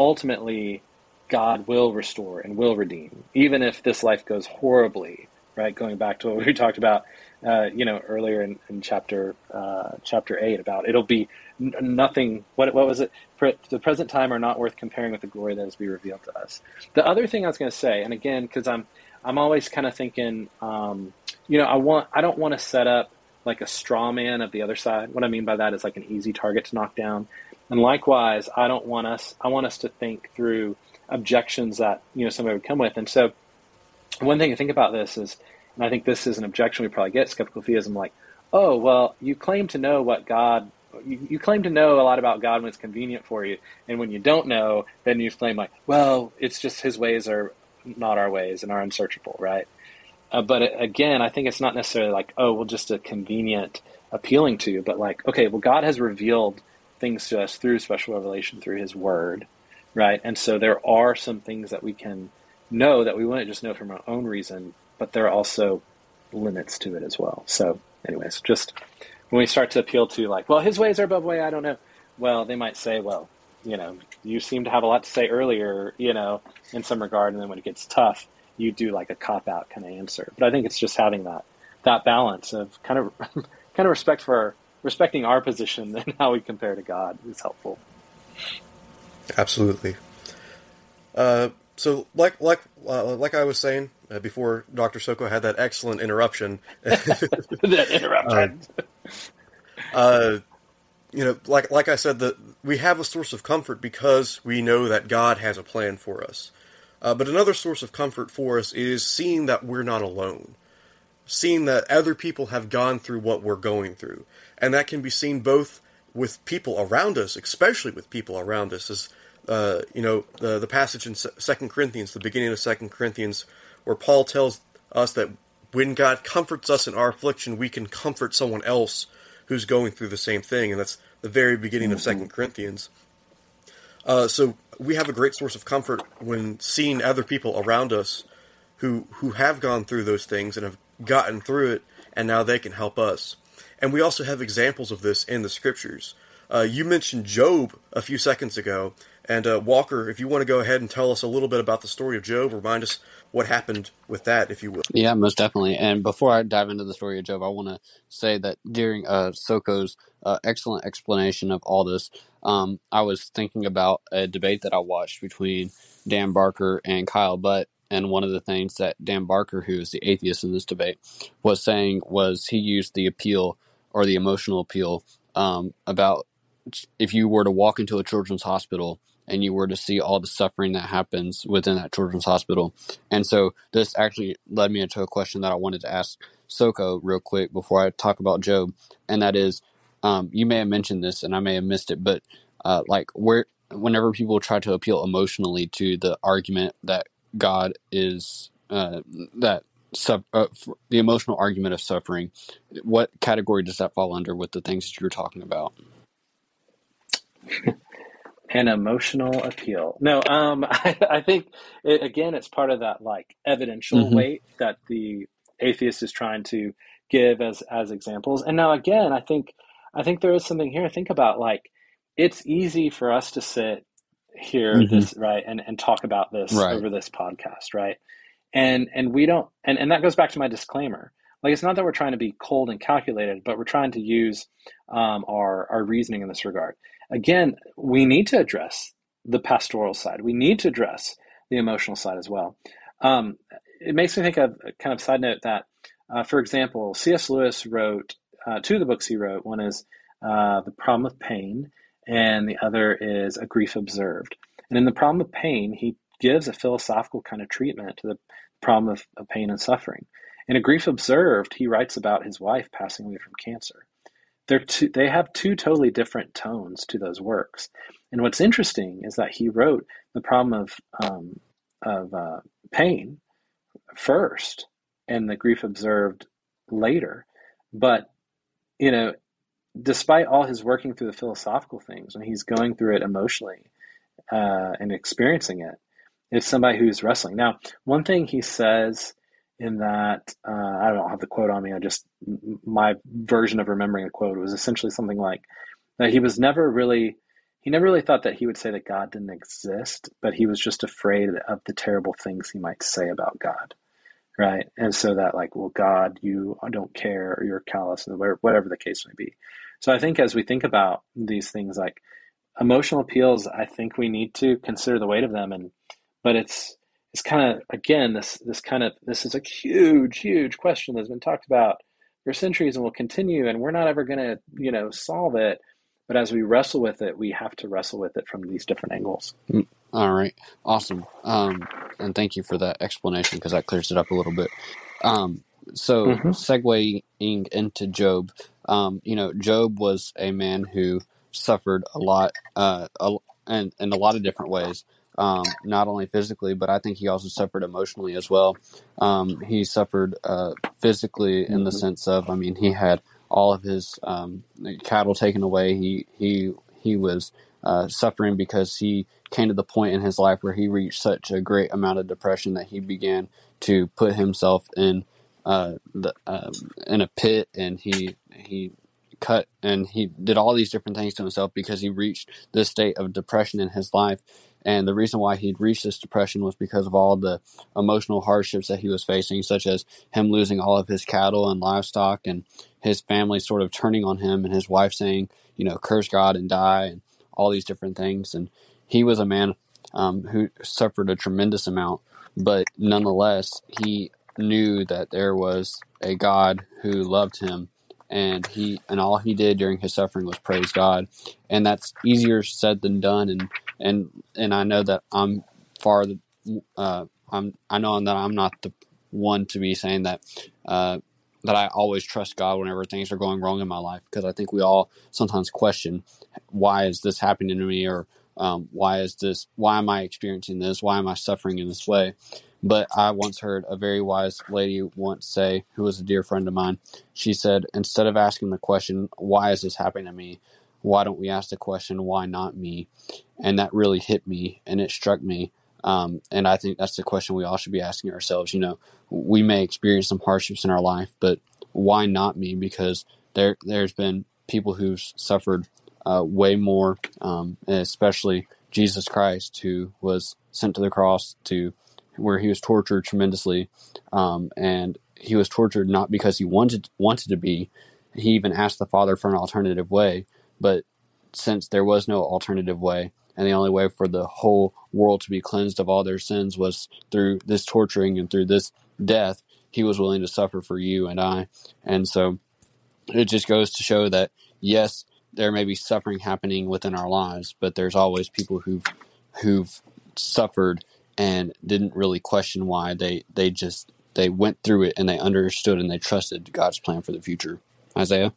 ultimately God will restore and will redeem, even if this life goes horribly. Right, going back to what we talked about, uh, you know, earlier in, in chapter uh, chapter eight about it'll be n- nothing. What what was it? For the present time are not worth comparing with the glory that is be revealed to us. The other thing I was going to say, and again, because I'm I'm always kind of thinking, um, you know, I want I don't want to set up like a straw man of the other side. What I mean by that is like an easy target to knock down. And likewise, I don't want us, I want us to think through objections that you know somebody would come with. And so, one thing to think about this is, and I think this is an objection we probably get skeptical theism, like, oh well, you claim to know what God. You, you claim to know a lot about God when it's convenient for you, and when you don't know, then you claim like, well, it's just His ways are not our ways and are unsearchable, right? Uh, but again, I think it's not necessarily like, oh, well, just a convenient appealing to, you, but like, okay, well, God has revealed things to us through special revelation through His Word, right? And so there are some things that we can know that we wouldn't just know from our own reason, but there are also limits to it as well. So, anyways, just when we start to appeal to like, well, His ways are above way, I don't know. Well, they might say, well, you know, you seem to have a lot to say earlier, you know, in some regard, and then when it gets tough you do like a cop out kind of answer. But I think it's just having that that balance of kind of kind of respect for respecting our position and how we compare to God is helpful. Absolutely. Uh, so, like like uh, like I was saying uh, before, Doctor Soko had that excellent interruption. that interruption. Uh, uh, you know, like like I said, that we have a source of comfort because we know that God has a plan for us. Uh, but another source of comfort for us is seeing that we're not alone, seeing that other people have gone through what we're going through, and that can be seen both with people around us, especially with people around us. As uh, you know, the the passage in Second Corinthians, the beginning of Second Corinthians, where Paul tells us that when God comforts us in our affliction, we can comfort someone else who's going through the same thing, and that's the very beginning mm-hmm. of Second Corinthians. Uh, so we have a great source of comfort when seeing other people around us who who have gone through those things and have gotten through it, and now they can help us. And we also have examples of this in the scriptures. Uh, you mentioned Job a few seconds ago, and uh, Walker, if you want to go ahead and tell us a little bit about the story of Job, remind us what happened with that, if you will. Yeah, most definitely. And before I dive into the story of Job, I want to say that during uh, Soko's uh, excellent explanation of all this, um, I was thinking about a debate that I watched between Dan Barker and Kyle Butt. And one of the things that Dan Barker, who is the atheist in this debate, was saying was he used the appeal or the emotional appeal um, about if you were to walk into a children's hospital and you were to see all the suffering that happens within that children's hospital. And so this actually led me into a question that I wanted to ask Soko real quick before I talk about Job, and that is, um, you may have mentioned this and I may have missed it, but uh, like where whenever people try to appeal emotionally to the argument that God is uh, that sub, uh, the emotional argument of suffering, what category does that fall under with the things that you're talking about? An emotional appeal. No, um, I, I think it, again, it's part of that like evidential mm-hmm. weight that the atheist is trying to give as as examples. And now again, I think I think there is something here. Think about like it's easy for us to sit here mm-hmm. this right and and talk about this right. over this podcast, right? And and we don't and and that goes back to my disclaimer. Like it's not that we're trying to be cold and calculated, but we're trying to use um, our our reasoning in this regard again, we need to address the pastoral side. We need to address the emotional side as well. Um, it makes me think of kind of side note that, uh, for example, C.S. Lewis wrote uh, two of the books he wrote. One is uh, The Problem of Pain, and the other is A Grief Observed. And in The Problem of Pain, he gives a philosophical kind of treatment to the problem of, of pain and suffering. In A Grief Observed, he writes about his wife passing away from cancer two, they have two totally different tones to those works. And what's interesting is that he wrote the problem of um, of uh, pain first, and the grief observed later. But you know, despite all his working through the philosophical things, when he's going through it emotionally uh, and experiencing it, it's somebody who's wrestling. Now, one thing he says in that uh, I don't have the quote on me. I just my version of remembering the quote was essentially something like that he was never really he never really thought that he would say that God didn't exist, but he was just afraid of the terrible things he might say about God, right? And so that like, well, God, you don't care, or you're callous, and whatever the case may be. So I think as we think about these things like emotional appeals, I think we need to consider the weight of them, and but it's it's kind of again this this kind of this is a huge huge question that's been talked about for centuries and will continue and we're not ever going to you know solve it but as we wrestle with it we have to wrestle with it from these different angles All right, awesome. Um, and thank you for that explanation because that clears it up a little bit. Um, so, hmm segueing into Job, um, you know, Job was a man who suffered a lot, uh, a, and in a lot of different ways. Um, not only physically, but I think he also suffered emotionally as well. Um, he suffered uh, physically in the hmm sense of, I mean, he had all of his um, cattle taken away. He he he was uh, suffering because he came to the point in his life where he reached such a great amount of depression that he began to put himself in uh, the, um, in a pit, and he he cut and he did all these different things to himself because he reached this state of depression in his life. And the reason why he'd reached this depression was because of all the emotional hardships that he was facing, such as him losing all of his cattle and livestock, and his family sort of turning on him, and his wife saying, you know, curse God and die, and all these different things. And he was a man um, who suffered a tremendous amount, but nonetheless, he knew that there was a God who loved him, and he and all he did during his suffering was praise God, and that's easier said than done. And and and I know that I'm far uh, I'm I know that I'm not the one to be saying that. Uh, that I always trust God whenever things are going wrong in my life because I think we all sometimes question why is this happening to me or um, why is this why am i experiencing this why am i suffering in this way but i once heard a very wise lady once say who was a dear friend of mine she said instead of asking the question why is this happening to me? Why don't we ask the question why not me? And that really hit me and it struck me um, and i think that's the question we all should be asking ourselves you know. We may experience some hardships in our life but why not me? Because there there's been people who've suffered uh, way more, um, especially Jesus Christ, who was sent to the cross to where he was tortured tremendously, um, and he was tortured not because he wanted wanted to be. He even asked the Father for an alternative way, but since there was no alternative way, and the only way for the whole world to be cleansed of all their sins was through this torturing and through this death, he was willing to suffer for you and I. And so it just goes to show that yes, there may be suffering happening within our lives, but there's always people who've who've suffered and didn't really question why. They they just they went through it and they understood and they trusted God's plan for the future. Isaiah.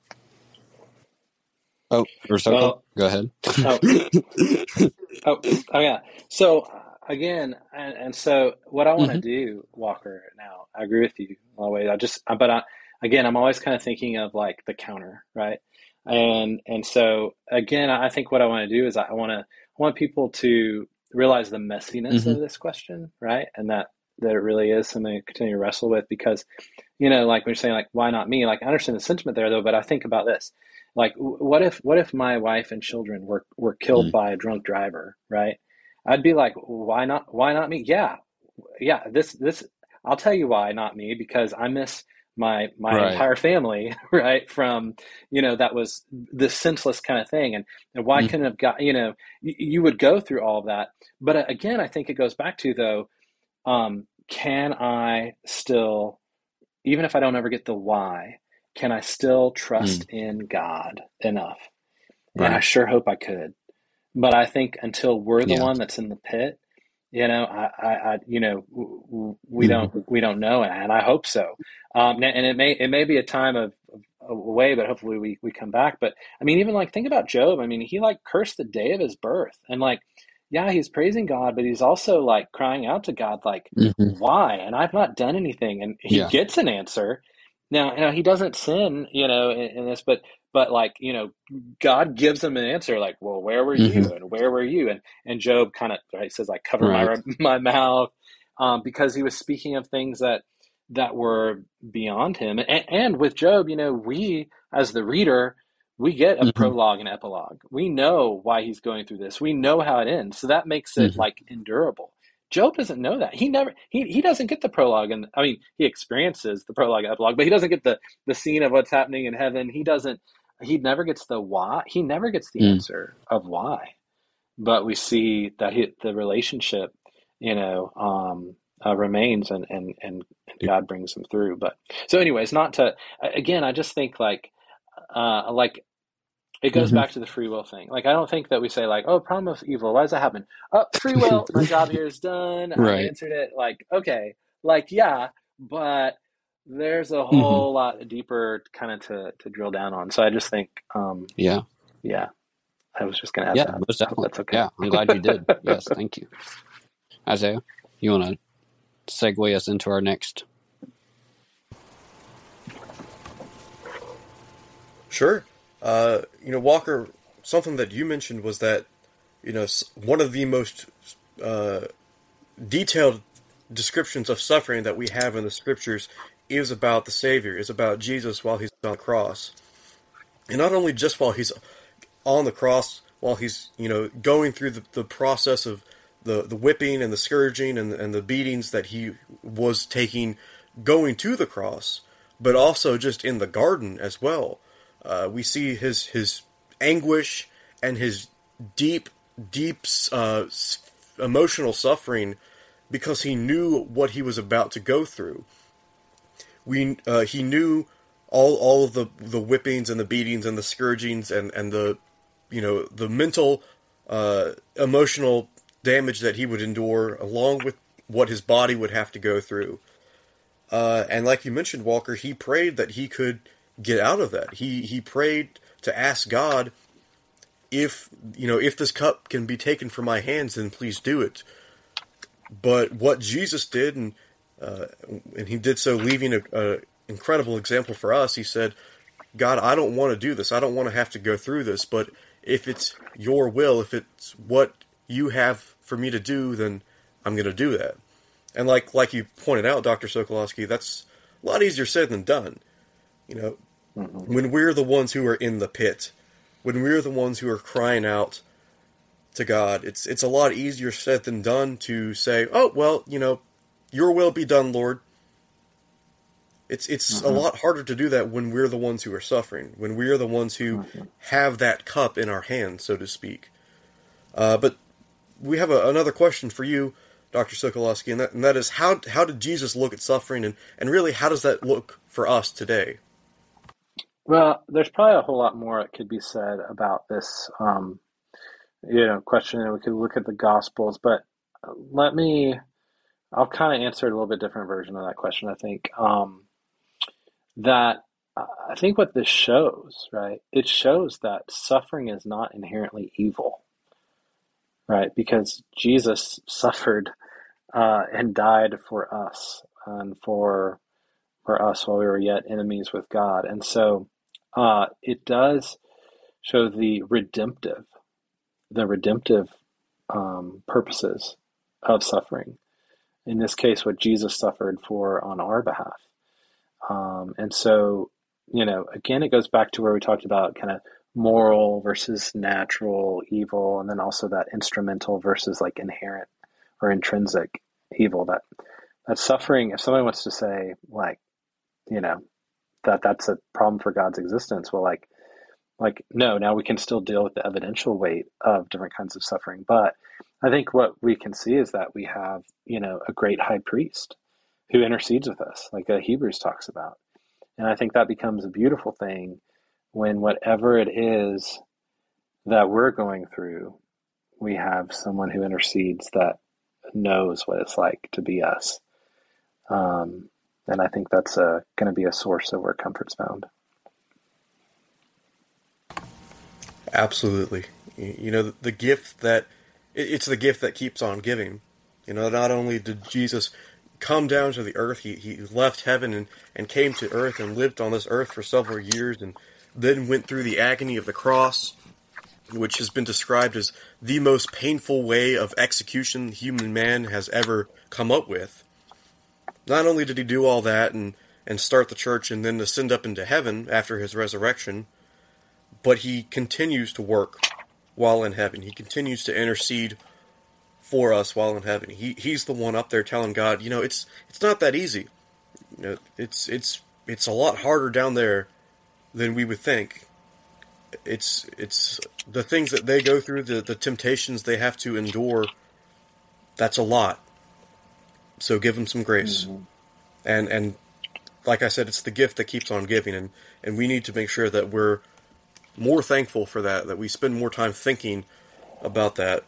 Oh, Rosoko, Well, go ahead. oh, oh, oh, yeah. So again, and, and so what I want to hmm do, Walker. Now, I agree with you in a lot of ways. I just, but I, again, I'm always kind of thinking of like the counter, right? And and so again, I think what I want to do is I want to I want people to realize the messiness hmm of this question, right? And that that it really is something to continue to wrestle with because, you know, like when you're saying like why not me? Like I understand the sentiment there though, but I think about this. Like what if what if my wife and children were were killed by a drunk driver, right? I'd be like, why not why not me? Yeah. Yeah, this this I'll tell you why not me because I miss my my Right. entire family right from you know that was this senseless kind of thing and, and why Mm. couldn't have got you know you, you would go through all of that but uh, again i think it goes back to though um, can i still even if i don't ever get the why can i still trust Mm. in god enough and i sure hope i could but i think until we're the Yeah. one that's in the pit you know i i, I you know we hmm don't we don't know and i hope so um and it may it may be a time of of away but hopefully we we come back. But i mean even like think about job. I mean he like cursed the day of his birth. And like yeah he's praising god but he's also like crying out to god like hmm why? And i've not done anything. And he Yeah. gets an answer. Now, now he doesn't sin you know in, in this but but like you know god gives him an answer like well where were hmm you and where were you? And and job kind of right says like cover Right. my my mouth um, because he was speaking of things that that were beyond him. And, and with job you know we as the reader we get a hmm prologue and epilogue. We know why he's going through this. We know how it ends. So that makes it hmm like endurable. Job doesn't know that. He never he, he doesn't get the prologue and i mean he experiences the prologue and epilogue but he doesn't get the the scene of what's happening in heaven. He doesn't he never gets the why he never gets the Mm. answer of why. But we see that he, the relationship you know um uh, remains and, and and god brings them through but so anyways not to again i just think like uh like it goes Mhm. back to the free will thing. Like, I don't think that we say like, "Oh, problem of evil. Why does that happen?" Oh, free will. My job here is done. I answered it. Like, okay, like yeah, but there's a Mm-hmm. whole lot deeper kind of to to drill down on. So I just think, um, Yeah. yeah, I was just gonna add Yeah, that. most definitely. that's okay. Yeah, I'm glad you did. yes, thank you. Isaiah, you want to segue us into our next? Sure. Uh, you know, Walker, something that you mentioned was that, you know, one of the most uh, detailed descriptions of suffering that we have in the scriptures is about the Savior, is about Jesus while he's on the cross. And not only just while he's on the cross, while he's, you know, going through the, the process of the, the whipping and the scourging and, and the beatings that he was taking going to the cross, but also just in the garden as well. Uh, we see his his anguish and his deep, deep uh, emotional suffering because he knew what he was about to go through. We uh, he knew all all of the the whippings and the beatings and the scourgings and and the you know the mental uh, emotional damage that he would endure along with what his body would have to go through. Uh, and like you mentioned, Walker, he prayed that he could get out of that. He he prayed to ask God if you know if this cup can be taken from my hands, then please do it. But what Jesus did, and uh, and he did so, leaving a, a incredible example for us. He said, "God, I don't want to do this. I don't want to have to go through this. But if it's your will, if it's what you have for me to do, then I'm going to do that." And like like you pointed out, Doctor Sokolowski, that's a lot easier said than done. You know, mm-hmm. when we're the ones who are in the pit, when we're the ones who are crying out to God, it's it's a lot easier said than done to say, "Oh well, you know, Your will be done, Lord." It's it's a mm-hmm. lot harder to do that when we're the ones who are suffering, when we're the ones who mm-hmm. have that cup in our hand, so to speak. Uh, but we have a, another question for you, Dr. Sokolowski, and that, and that is how how did Jesus look at suffering, and, and really how does that look for us today? Well, there's probably a whole lot more that could be said about this, um, you know, question, and we could look at the Gospels. But let me, I'll kind of answer a little bit different version of that question. I think um, that I think what this shows, right? It shows that suffering is not inherently evil, right? Because Jesus suffered uh, and died for us and for for us while we were yet enemies with God, and so uh, it does show the redemptive, the redemptive um, purposes of suffering. In this case, what Jesus suffered for on our behalf, um, and so you know, again, it goes back to where we talked about kind of moral versus natural evil, and then also that instrumental versus like inherent or intrinsic evil. That that suffering. If somebody wants to say like, you know, that that's a problem for God's existence, well, like, like no. Now we can still deal with the evidential weight of different kinds of suffering, but I think what we can see is that we have, you know, a great high priest who intercedes with us, like the Hebrews talks about. And I think that becomes a beautiful thing when whatever it is that we're going through, we have someone who intercedes that knows what it's like to be us. Um, and I think that's uh, going to be a source of where comfort's found. Absolutely. You you know, the gift that it's the gift that keeps on giving. You know, not only did Jesus come down to the earth, he, he left heaven and, and came to earth and lived on this earth for several years and then went through the agony of the cross, which has been described as the most painful way of execution human man has ever come up with. Not only did he do all that and, and start the church and then ascend up into heaven after his resurrection, but he continues to work while in heaven. He continues to intercede for us while in heaven. He he's the one up there telling God, you know, it's it's not that easy. You know, it's it's it's a lot harder down there than we would think. It's it's the things that they go through, the the temptations they have to endure. That's a lot. So give them some grace, and and like I said, it's the gift that keeps on giving, and and we need to make sure that we're more thankful for that. That we spend more time thinking about that.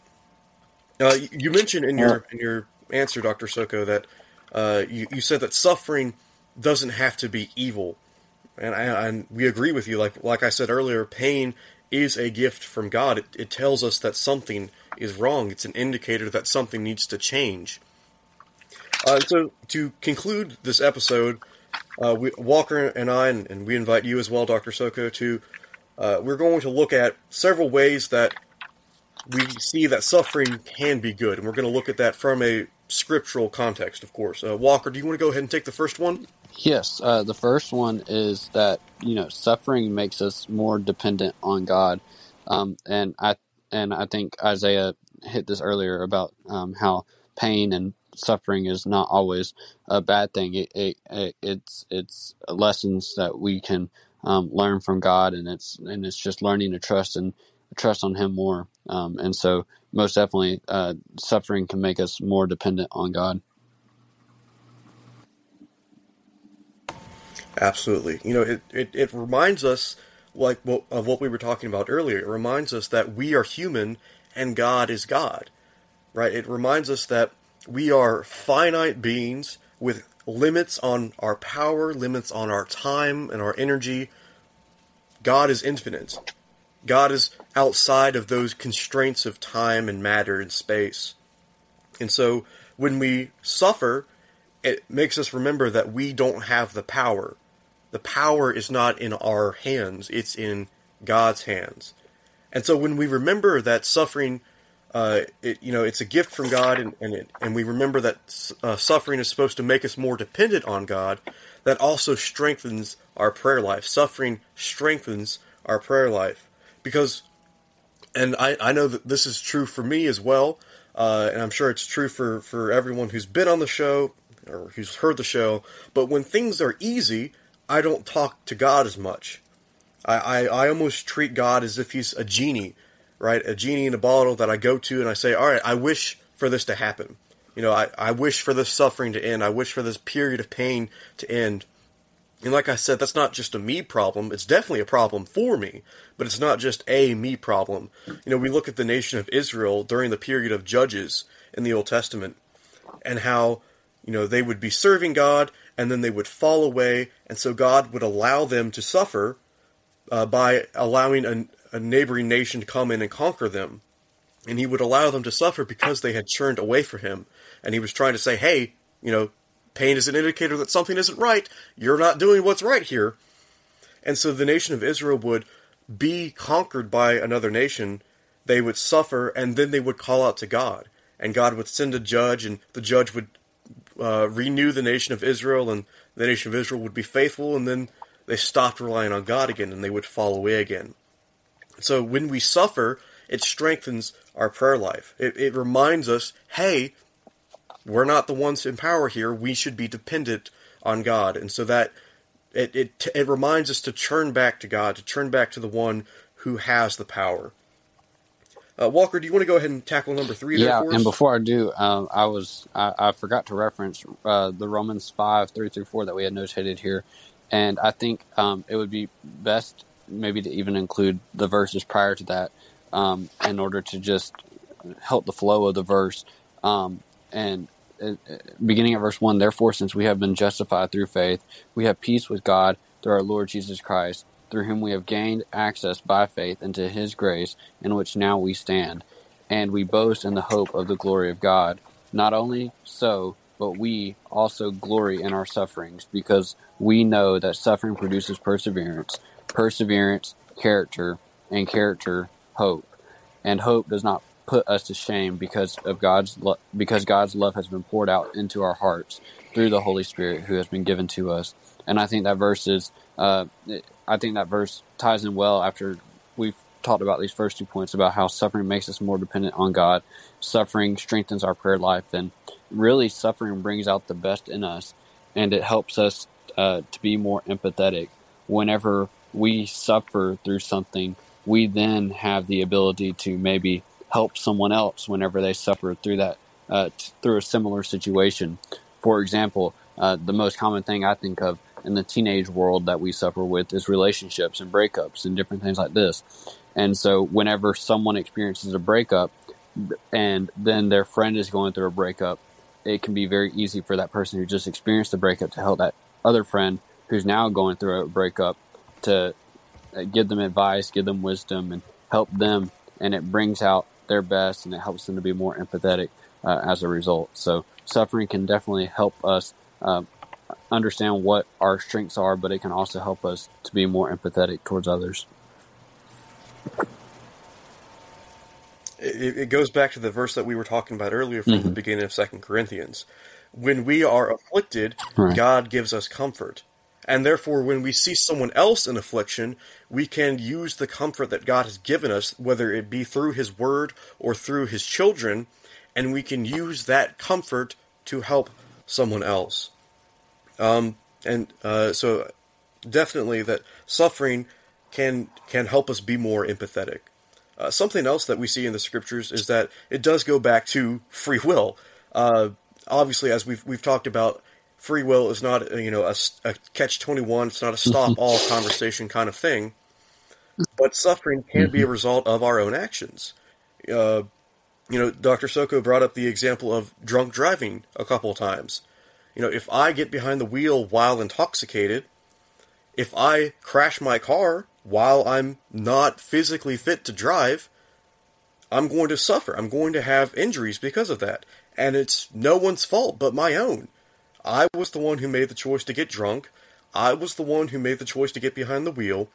Uh, you, you mentioned in your in your answer, Doctor Soko, that uh, you, you said that suffering doesn't have to be evil, and I, and we agree with you. Like like I said earlier, pain is a gift from God. It, it tells us that something is wrong. It's an indicator that something needs to change. Uh, so to conclude this episode, uh, we, Walker and I, and, and, we invite you as well, Dr. Soko, to uh, we're going to look at several ways that we see that suffering can be good, and we're going to look at that from a scriptural context, of course. Uh, Walker, do you want to go ahead and take the first one? Yes, uh, the first one is that you know suffering makes us more dependent on God, um, and I and I think Isaiah hit this earlier about um, how pain and suffering is not always a bad thing. It, it, it it's it's lessons that we can um, learn from God, and it's and it's just learning to trust and trust on Him more. Um, and so, most definitely, uh, suffering can make us more dependent on God. Absolutely. You know, it, it, it reminds us, like what, of what we were talking about earlier. It reminds us that we are human and God is God, right? It reminds us that we are finite beings with limits on our power, limits on our time and our energy. God is infinite. God is outside of those constraints of time and matter and space. And so when we suffer, it makes us remember that we don't have the power. The power is not in our hands, it's in God's hands. And so when we remember that suffering, uh, it, you know, it's a gift from God, and and, it, and we remember that uh, suffering is supposed to make us more dependent on God. That also strengthens our prayer life. Suffering strengthens our prayer life because, and I, I know that this is true for me as well, uh, and I'm sure it's true for for everyone who's been on the show or who's heard the show. But when things are easy, I don't talk to God as much. I, I, I almost treat God as if he's a genie, right? A genie in a bottle that I go to and I say, all right, I wish for this to happen. You know, I, I wish for this suffering to end. I wish for this period of pain to end. And like I said, that's not just a me problem. It's definitely a problem for me, but it's not just a me problem. You know, we look at the nation of Israel during the period of Judges in the Old Testament and how, you know, they would be serving God and then they would fall away, and so God would allow them to suffer uh, by allowing a, a neighboring nation to come in and conquer them. And he would allow them to suffer because they had turned away from him. And he was trying to say, hey, you know, pain is an indicator that something isn't right. You're not doing what's right here. And so the nation of Israel would be conquered by another nation. They would suffer, and then they would call out to God. And God would send a judge, and the judge would uh, renew the nation of Israel, and the nation of Israel would be faithful, and then they stopped relying on God again, and they would fall away again. So when we suffer, it strengthens our prayer life. It, it reminds us, hey, we're not the ones in power here. We should be dependent on God, and so that it it it reminds us to turn back to God, to turn back to the one who has the power. Uh, Walker, do you want to go ahead and tackle number three? Yeah, and before I do, um, I was I, I, forgot to reference uh, the Romans five three through four that we had notated here, and I think um, it would be best maybe to even include the verses prior to that um, in order to just help the flow of the verse. Um, and Uh, uh, beginning at verse one, therefore, since we have been justified through faith, we have peace with God through our Lord Jesus Christ through whom we have gained access by faith into his grace, in which now we stand. And we boast in the hope of the glory of God. Not only so, but we also glory in our sufferings, because we know that suffering produces perseverance, perseverance, character, and character, hope. And hope does not put us to shame because of God's lo- because God's love has been poured out into our hearts through the Holy Spirit who has been given to us. And I think that verse is uh, I think that verse ties in well after we've talked about these first two points about how suffering makes us more dependent on God. Suffering strengthens our prayer life, and really suffering brings out the best in us, and it helps us uh, to be more empathetic. Whenever we suffer through something, we then have the ability to maybe help someone else whenever they suffer through that uh, t- through a similar situation. For example, uh, the most common thing I think of in the teenage world that we suffer with is relationships and breakups and different things like this. And so whenever someone experiences a breakup and then their friend is going through a breakup, it can be very easy for that person who just experienced the breakup to help that other friend who's now going through a breakup to uh, give them advice, give them wisdom, and help them. And it brings out their best and it helps them to be more empathetic uh, as a result. So suffering can definitely help us uh, understand what our strengths are, but it can also help us to be more empathetic towards others. It, it goes back to the verse that we were talking about earlier from mm-hmm. the beginning of Second Corinthians. When we are afflicted, right. God gives us comfort. And therefore, when we see someone else in affliction, we can use the comfort that God has given us, whether it be through His Word or through His children, and we can use that comfort to help someone else. Um, and uh, so, definitely, that suffering can can help us be more empathetic. Uh, something else that we see in the scriptures is that it does go back to free will. Uh, obviously, as we've we've talked about, free will is not you know a, a catch twenty one. It's not a stop all conversation kind of thing. But suffering can be a result of our own actions. Uh, you know, Dr. Soko brought up the example of drunk driving a couple of times. You know, if I get behind the wheel while intoxicated, if I crash my car while I'm not physically fit to drive, I'm going to suffer. I'm going to have injuries because of that. And it's no one's fault but my own. I was the one who made the choice to get drunk. I was the one who made the choice to get behind the wheel.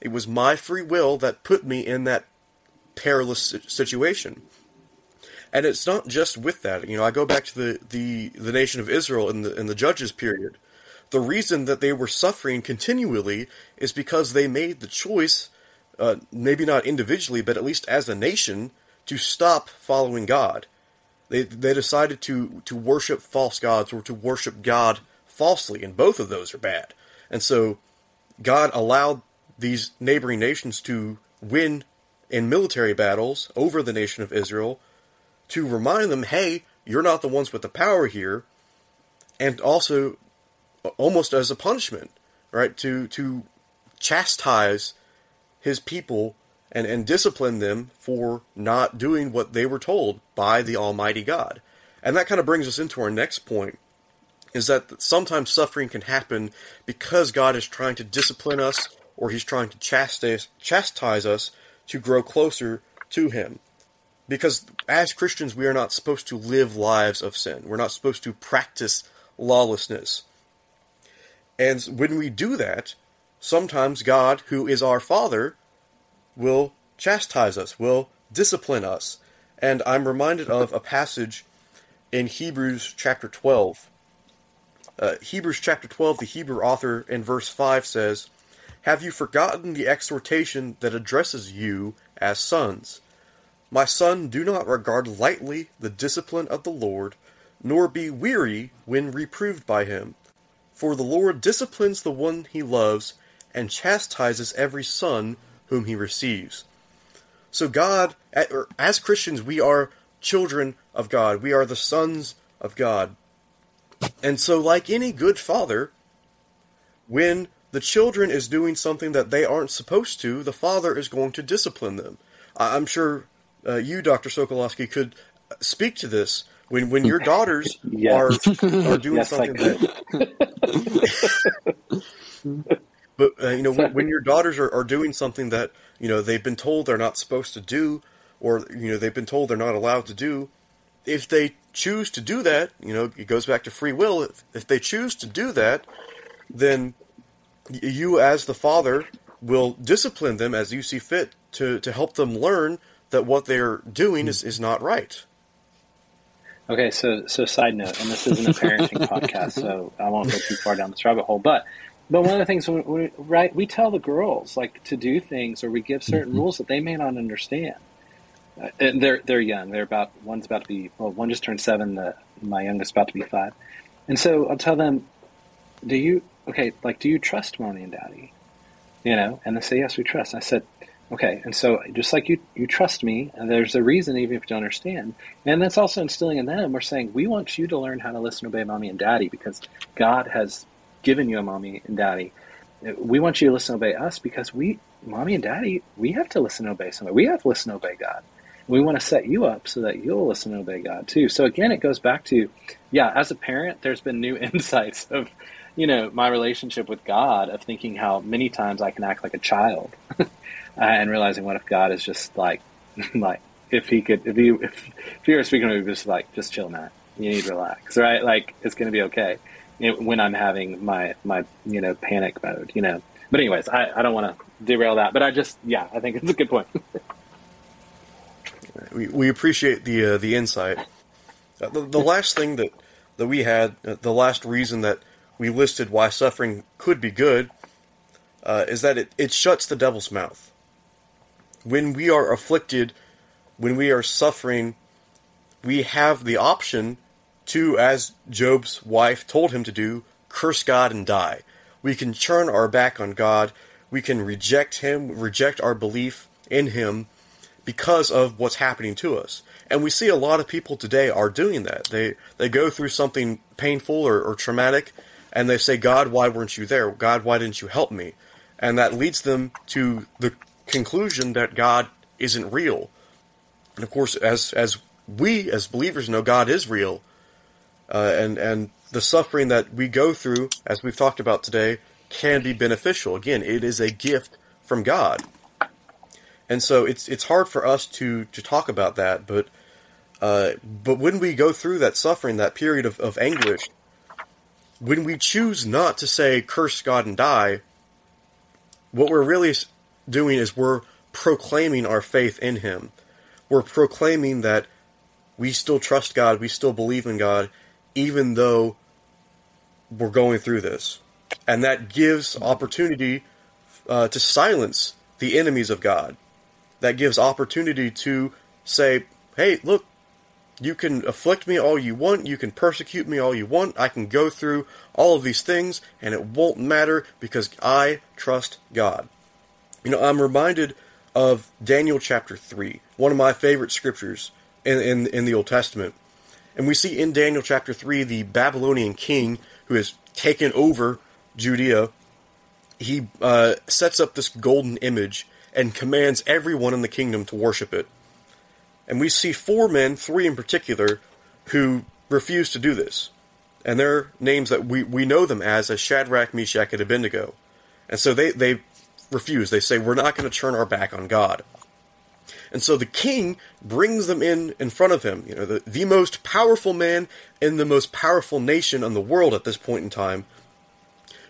It was my free will that put me in that perilous situation. And it's not just with that. You know, I go back to the, the, the nation of Israel in the in the Judges period. The reason that they were suffering continually is because they made the choice, uh, maybe not individually, but at least as a nation, to stop following God. They they decided to to worship false gods or to worship God falsely, and both of those are bad. And so, God allowed these neighboring nations to win in military battles over the nation of Israel to remind them, hey, you're not the ones with the power here, and also almost as a punishment, right? To to chastise his people and, and discipline them for not doing what they were told by the Almighty God. And that kind of brings us into our next point is that sometimes suffering can happen because God is trying to discipline us or he's trying to chastise, chastise us to grow closer to him. Because as Christians, we are not supposed to live lives of sin. We're not supposed to practice lawlessness. And when we do that, sometimes God, who is our Father, will chastise us, will discipline us. And I'm reminded of a passage in Hebrews chapter 12. Uh, Hebrews chapter 12, the Hebrew author in verse 5 says, Have you forgotten the exhortation that addresses you as sons? My son, do not regard lightly the discipline of the Lord, nor be weary when reproved by him. For the Lord disciplines the one he loves, and chastises every son whom he receives. So, God, as Christians, we are children of God. We are the sons of God. And so, like any good father, when the children is doing something that they aren't supposed to, the father is going to discipline them. I'm sure uh, you, Dr. Sokolowski, could speak to this when when your daughters are are doing yes, something that. but uh, you know when, when, your daughters are, are doing something that you know they've been told they're not supposed to do, or you know they've been told they're not allowed to do, if they choose to do that, you know it goes back to free will. If, if they choose to do that, then you as the father will discipline them as you see fit to to help them learn that what they're doing is, is not right. Okay, so so side note, and this isn't a parenting podcast, so I won't go too far down this rabbit hole. But but one of the things, we, we, right, we tell the girls like to do things, or we give certain mm-hmm. rules that they may not understand. Uh, and they're they're young. They're about one's about to be well, one just turned seven. The, my youngest about to be five, and so I'll tell them, "Do you okay? Like, do you trust mommy and daddy? You know?" And they say, "Yes, we trust." I said, Okay, and so just like you, you trust me, and there's a reason even if you don't understand, and that's also instilling in them. We're saying we want you to learn how to listen, obey mommy and daddy because God has given you a mommy and daddy. We want you to listen and obey us because we, mommy and daddy, we have to listen and obey somebody. We have to listen and obey God. We want to set you up so that you'll listen and obey God too. So again, it goes back to, yeah, as a parent, there's been new insights of, you know, my relationship with God of thinking how many times I can act like a child, uh, and realizing what if God is just like, like if he could, if you, if, if you were speaking to me, just like, just chill, Matt. You need to relax, right? Like it's going to be okay when I'm having my my you know panic mode, you know. But anyways, I, I don't want to derail that, but I just yeah, I think it's a good point. we, we appreciate the uh, the insight. Uh, the, the last thing that that we had, uh, the last reason that we listed why suffering could be good, uh, is that it, it shuts the devil's mouth. When we are afflicted, when we are suffering, we have the option to, as Job's wife told him to do, curse God and die. We can turn our back on God. We can reject Him, reject our belief in Him because of what's happening to us. And we see a lot of people today are doing that. They they go through something painful or, or traumatic, and they say, "God, why weren't you there? God, why didn't you help me?" And that leads them to the conclusion that God isn't real. And of course, as as we as believers know, God is real, uh, and and the suffering that we go through, as we've talked about today, can be beneficial. Again, it is a gift from God, and so it's it's hard for us to to talk about that. But uh, but when we go through that suffering, that period of, of anguish, when we choose not to say curse God and die, what we're really doing is we're proclaiming our faith in Him. We're proclaiming that we still trust God, we still believe in God, even though we're going through this. And that gives opportunity uh, to silence the enemies of God. That gives opportunity to say, hey, look, you can afflict me all you want, you can persecute me all you want, I can go through all of these things, and it won't matter because I trust God. You know, I'm reminded of Daniel chapter 3, one of my favorite scriptures in, in, in the Old Testament. And we see in Daniel chapter 3 the Babylonian king who has taken over Judea. He uh, sets up this golden image and commands everyone in the kingdom to worship it. And we see four men, three in particular, who refuse to do this. And their names that we, we know them as as Shadrach, Meshach, and Abednego. And so they, they refuse. They say, We're not going to turn our back on God. And so the king brings them in in front of him, you know, the, the most powerful man in the most powerful nation in the world at this point in time,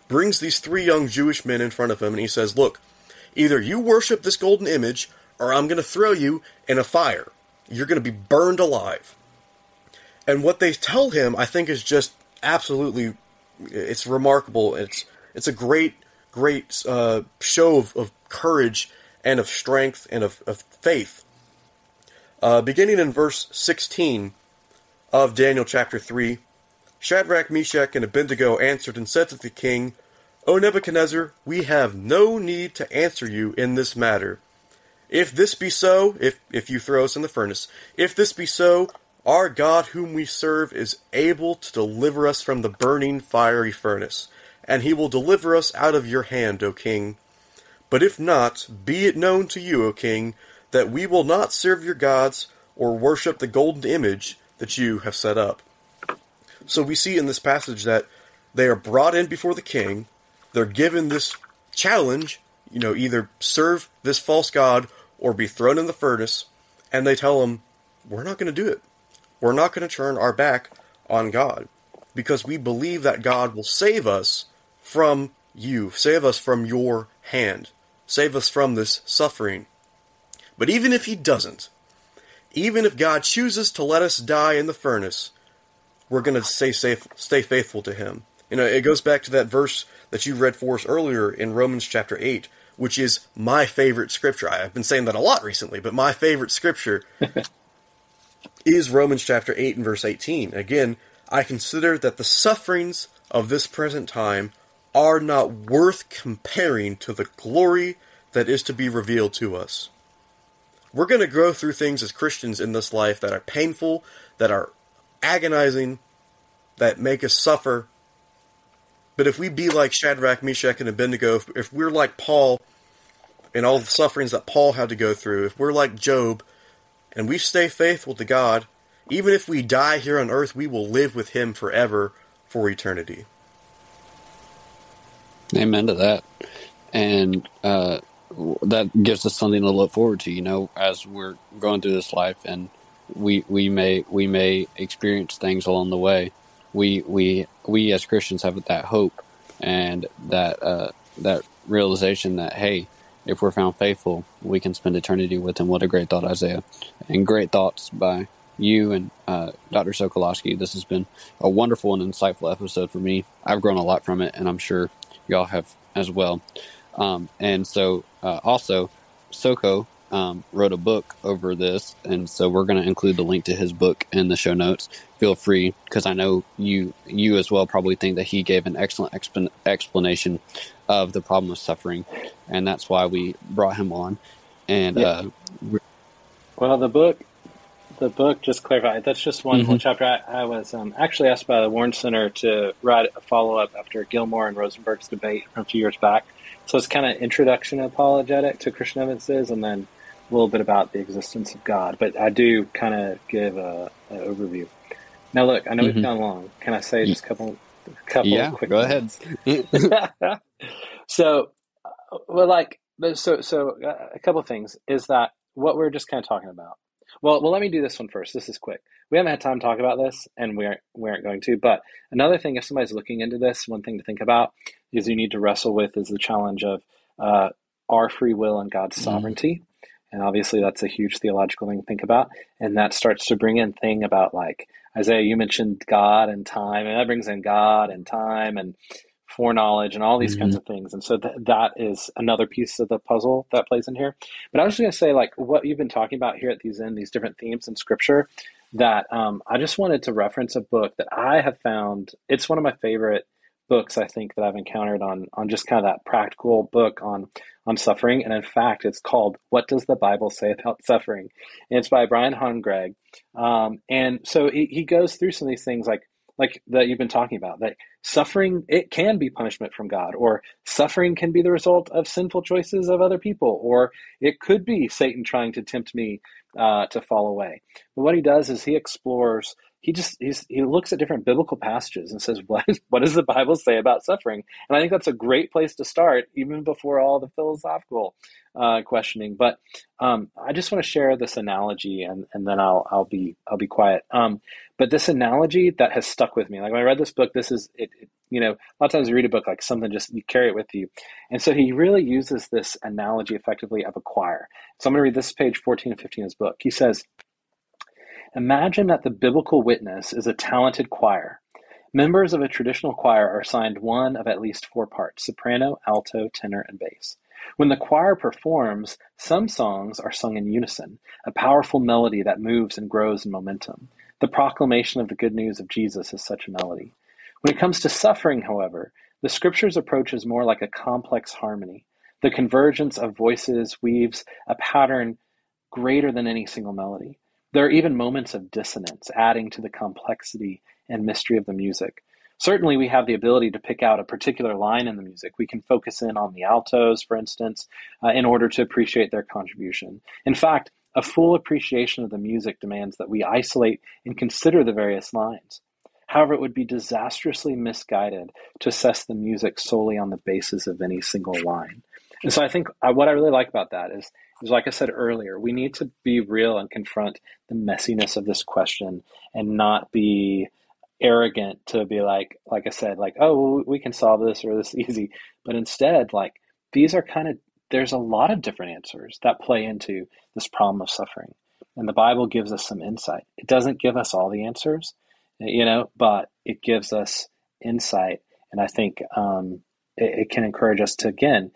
brings these three young Jewish men in front of him and he says, Look, either you worship this golden image or I'm going to throw you in a fire. You're going to be burned alive. And what they tell him, I think, is just absolutely, it's remarkable. It's it's a great, great uh, show of, of courage and of strength and of, of faith. Uh, beginning in verse 16 of Daniel chapter 3, Shadrach, Meshach, and Abednego answered and said to the king, O Nebuchadnezzar, we have no need to answer you in this matter. If this be so, if, if you throw us in the furnace, if this be so, our God whom we serve is able to deliver us from the burning fiery furnace, and he will deliver us out of your hand, O king. But if not, be it known to you, O king, that we will not serve your gods or worship the golden image that you have set up. So we see in this passage that they are brought in before the king, they're given this challenge, you know, either serve this false god or be thrown in the furnace, and they tell him, We're not going to do it. We're not going to turn our back on God because we believe that God will save us from you, save us from your hand save us from this suffering. But even if He doesn't, even if God chooses to let us die in the furnace, we're going to stay safe, stay faithful to Him. You know, it goes back to that verse that you read for us earlier in Romans chapter 8, which is my favorite scripture. I've been saying that a lot recently, but my favorite scripture is Romans chapter 8 and verse 18. Again, I consider that the sufferings of this present time are not worth comparing to the glory that is to be revealed to us. We're going to go through things as Christians in this life that are painful, that are agonizing, that make us suffer. But if we be like Shadrach, Meshach, and Abednego, if, if we're like Paul and all the sufferings that Paul had to go through, if we're like Job and we stay faithful to God, even if we die here on earth, we will live with Him forever for eternity. Amen to that. And uh, that gives us something to look forward to, you know, as we're going through this life and we we may we may experience things along the way. We we we as Christians have that hope and that uh, that realization that hey, if we're found faithful, we can spend eternity with Him. What a great thought, Isaiah, and great thoughts by you and uh, Dr. Sokolowski. This has been a wonderful and insightful episode for me. I've grown a lot from it, and I'm sure y'all have as well. Um, and so, uh, also, Soko um, wrote a book over this, and so we're going to include the link to his book in the show notes. Feel free, because I know you you as well probably think that he gave an excellent exp- explanation of the problem of suffering, and that's why we brought him on. And yeah. uh, well, the book, the book, just clarify that's just one mm-hmm. chapter. I, I was um, actually asked by the Warren Center to write a follow up after Gilmour and Rosenberg's debate from a few years back. So it's kind of introduction apologetic to Christian evidences, and then a little bit about the existence of God, but I do kind of give an overview. Now, look, I know mm-hmm. we've gone long. Can I say just a couple, a couple yeah, quick? Go ahead. so, well, like, so, so uh, a couple things is that what we're just kind of talking about. Well, well, let me do this one first. This is quick. We haven't had time to talk about this, and we aren't we aren't going to. But another thing, if somebody's looking into this, one thing to think about is you need to wrestle with is the challenge of uh, our free will and God's mm-hmm. sovereignty. And obviously, that's a huge theological thing to think about. And that starts to bring in thing about like Isaiah, you mentioned God and time, and that brings in God and time and foreknowledge and all these mm-hmm. kinds of things. And so th- that is another piece of the puzzle that plays in here. But I was just going to say, like, what you've been talking about here at these end, these different themes in scripture, that um, I just wanted to reference a book that I have found. It's one of my favorite books I think that I've encountered on on just kind of that practical book on on suffering. And in fact, it's called "What Does the Bible Say About Suffering?" And it's by Brian Han Gregg. Um, and so he, he goes through some of these things like like that you've been talking about that suffering it can be punishment from god or suffering can be the result of sinful choices of other people or it could be satan trying to tempt me uh, to fall away. But what he does is he explores he just he looks at different biblical passages and says what what does the bible say about suffering? And i think that's a great place to start even before all the philosophical uh, questioning. But um, i just want to share this analogy and, and then I'll, I'll be i'll be quiet. Um, but this analogy that has stuck with me like when i read this book this is it, it, you know a lot of times you read a book like something just you carry it with you. And so he really uses this analogy effectively of a choir. So i'm going to read this page 14 and 15 of his book. He says Imagine that the biblical witness is a talented choir. Members of a traditional choir are assigned one of at least four parts soprano, alto, tenor, and bass. When the choir performs, some songs are sung in unison, a powerful melody that moves and grows in momentum. The proclamation of the good news of Jesus is such a melody. When it comes to suffering, however, the scriptures approach is more like a complex harmony. The convergence of voices weaves a pattern greater than any single melody. There are even moments of dissonance, adding to the complexity and mystery of the music. Certainly, we have the ability to pick out a particular line in the music. We can focus in on the altos, for instance, uh, in order to appreciate their contribution. In fact, a full appreciation of the music demands that we isolate and consider the various lines. However, it would be disastrously misguided to assess the music solely on the basis of any single line. And so I think uh, what I really like about that is like I said earlier, we need to be real and confront the messiness of this question and not be arrogant to be like, like I said, like, oh, we can solve this or this easy. But instead, like, these are kind of, there's a lot of different answers that play into this problem of suffering. And the Bible gives us some insight. It doesn't give us all the answers, you know, but it gives us insight. And I think um, it, it can encourage us to, again,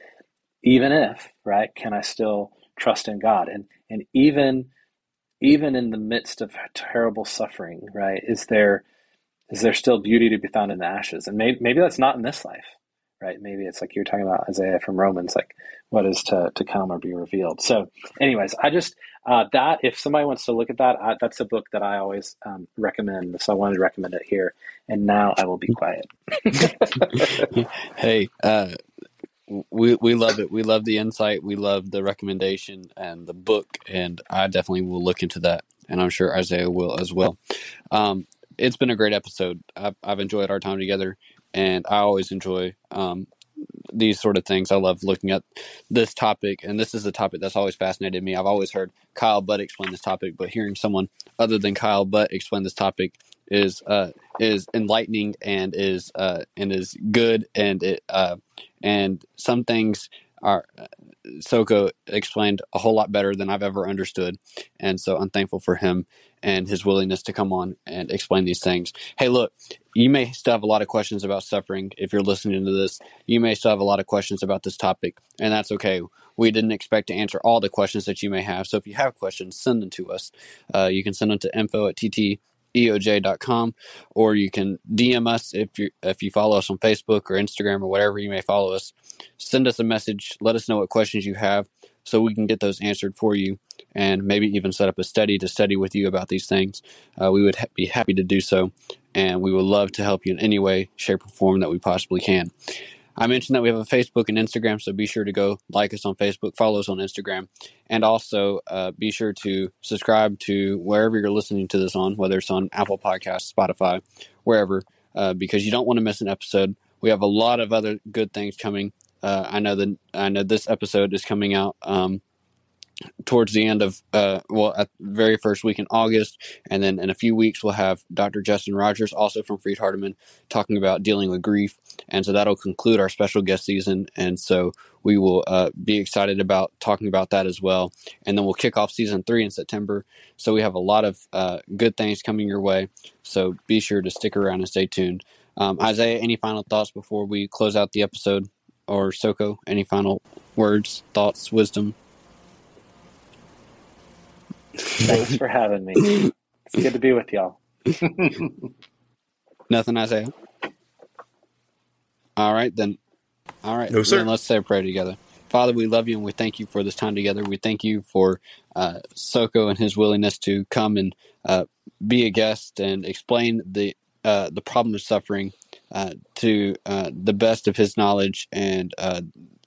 even if, right, can I still trust in God. And and even even in the midst of terrible suffering, right, is there is there still beauty to be found in the ashes? And maybe maybe that's not in this life, right? Maybe it's like you're talking about Isaiah from Romans, like what is to, to come or be revealed. So, anyways, I just, uh, that, if somebody wants to look at that, I, that's a book that I always um, recommend. So I wanted to recommend it here. And now I will be quiet. hey, uh, we we love it. We love the insight. We love the recommendation and the book, and I definitely will look into that, and I'm sure Isaiah will as well. Um, it's been a great episode. I've, I've enjoyed our time together, and I always enjoy um, these sort of things. I love looking at this topic, and this is a topic that's always fascinated me. I've always heard Kyle Butt explain this topic, but hearing someone other than Kyle Butt explain this topic is uh, is enlightening and is uh, and is good, and it uh, and some things are Soko explained a whole lot better than I've ever understood, and so I'm thankful for him and his willingness to come on and explain these things. Hey, look, you may still have a lot of questions about suffering if you're listening to this. You may still have a lot of questions about this topic, and that's okay. We didn't expect to answer all the questions that you may have. So if you have questions, send them to us. Uh, you can send them to info at tt eoj.com or you can DM us if you if you follow us on Facebook or Instagram or whatever you may follow us. Send us a message, let us know what questions you have so we can get those answered for you and maybe even set up a study to study with you about these things. Uh, we would ha- be happy to do so and we would love to help you in any way, shape, or form that we possibly can. I mentioned that we have a Facebook and Instagram, so be sure to go like us on Facebook, follow us on Instagram, and also uh, be sure to subscribe to wherever you're listening to this on, whether it's on Apple Podcasts, Spotify, wherever, uh, because you don't want to miss an episode. We have a lot of other good things coming. Uh, I know that I know this episode is coming out um, towards the end of uh, well at very first week in august and then in a few weeks we'll have dr justin rogers also from Freed-Hardeman talking about dealing with grief and so that'll conclude our special guest season and so we will uh, be excited about talking about that as well. And then we'll kick off season three in september so we have a lot of uh, good things coming your way so be sure to stick around and stay tuned. Um, isaiah any final thoughts before we close out the episode? Or soko any final words thoughts wisdom Thanks for having me. It's good to be with y'all. Nothing, Isaiah. All right, then. All right, No, sir. Then let's say a prayer together. Father, we love you and we thank you for this time together. We thank you for uh, Soko and his willingness to come and uh, be a guest and explain the uh, the problem of suffering uh, to uh, the best of his knowledge and uh,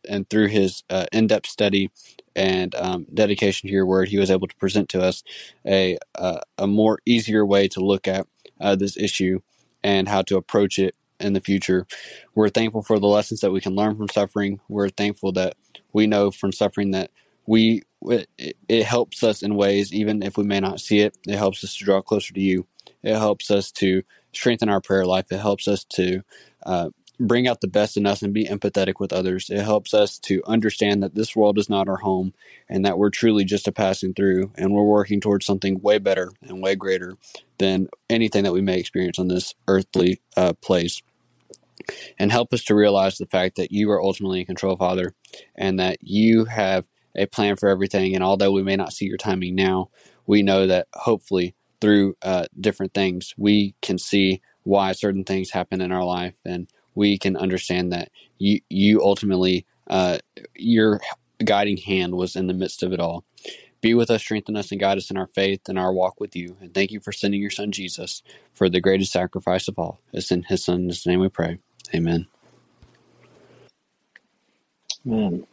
and through his uh, in depth study and um, dedication to your word, he was able to present to us a uh, a more easier way to look at uh, this issue and how to approach it in the future. We're thankful for the lessons that we can learn from suffering. We're thankful that we know from suffering that we it, it helps us in ways even if we may not see it. It helps us to draw closer to you. It helps us to strengthen our prayer life. It helps us to uh, bring out the best in us and be empathetic with others. It helps us to understand that this world is not our home and that we're truly just a passing through and we're working towards something way better and way greater than anything that we may experience on this earthly uh, place. And help us to realize the fact that you are ultimately in control, Father, and that you have a plan for everything. And although we may not see your timing now, we know that hopefully through uh, different things, we can see why certain things happen in our life, and we can understand that you you ultimately uh, your guiding hand was in the midst of it all. Be with us, strengthen us, and guide us in our faith and our walk with you. And thank you for sending your son Jesus for the greatest sacrifice of all. It's in his son's name we pray. Amen. Man,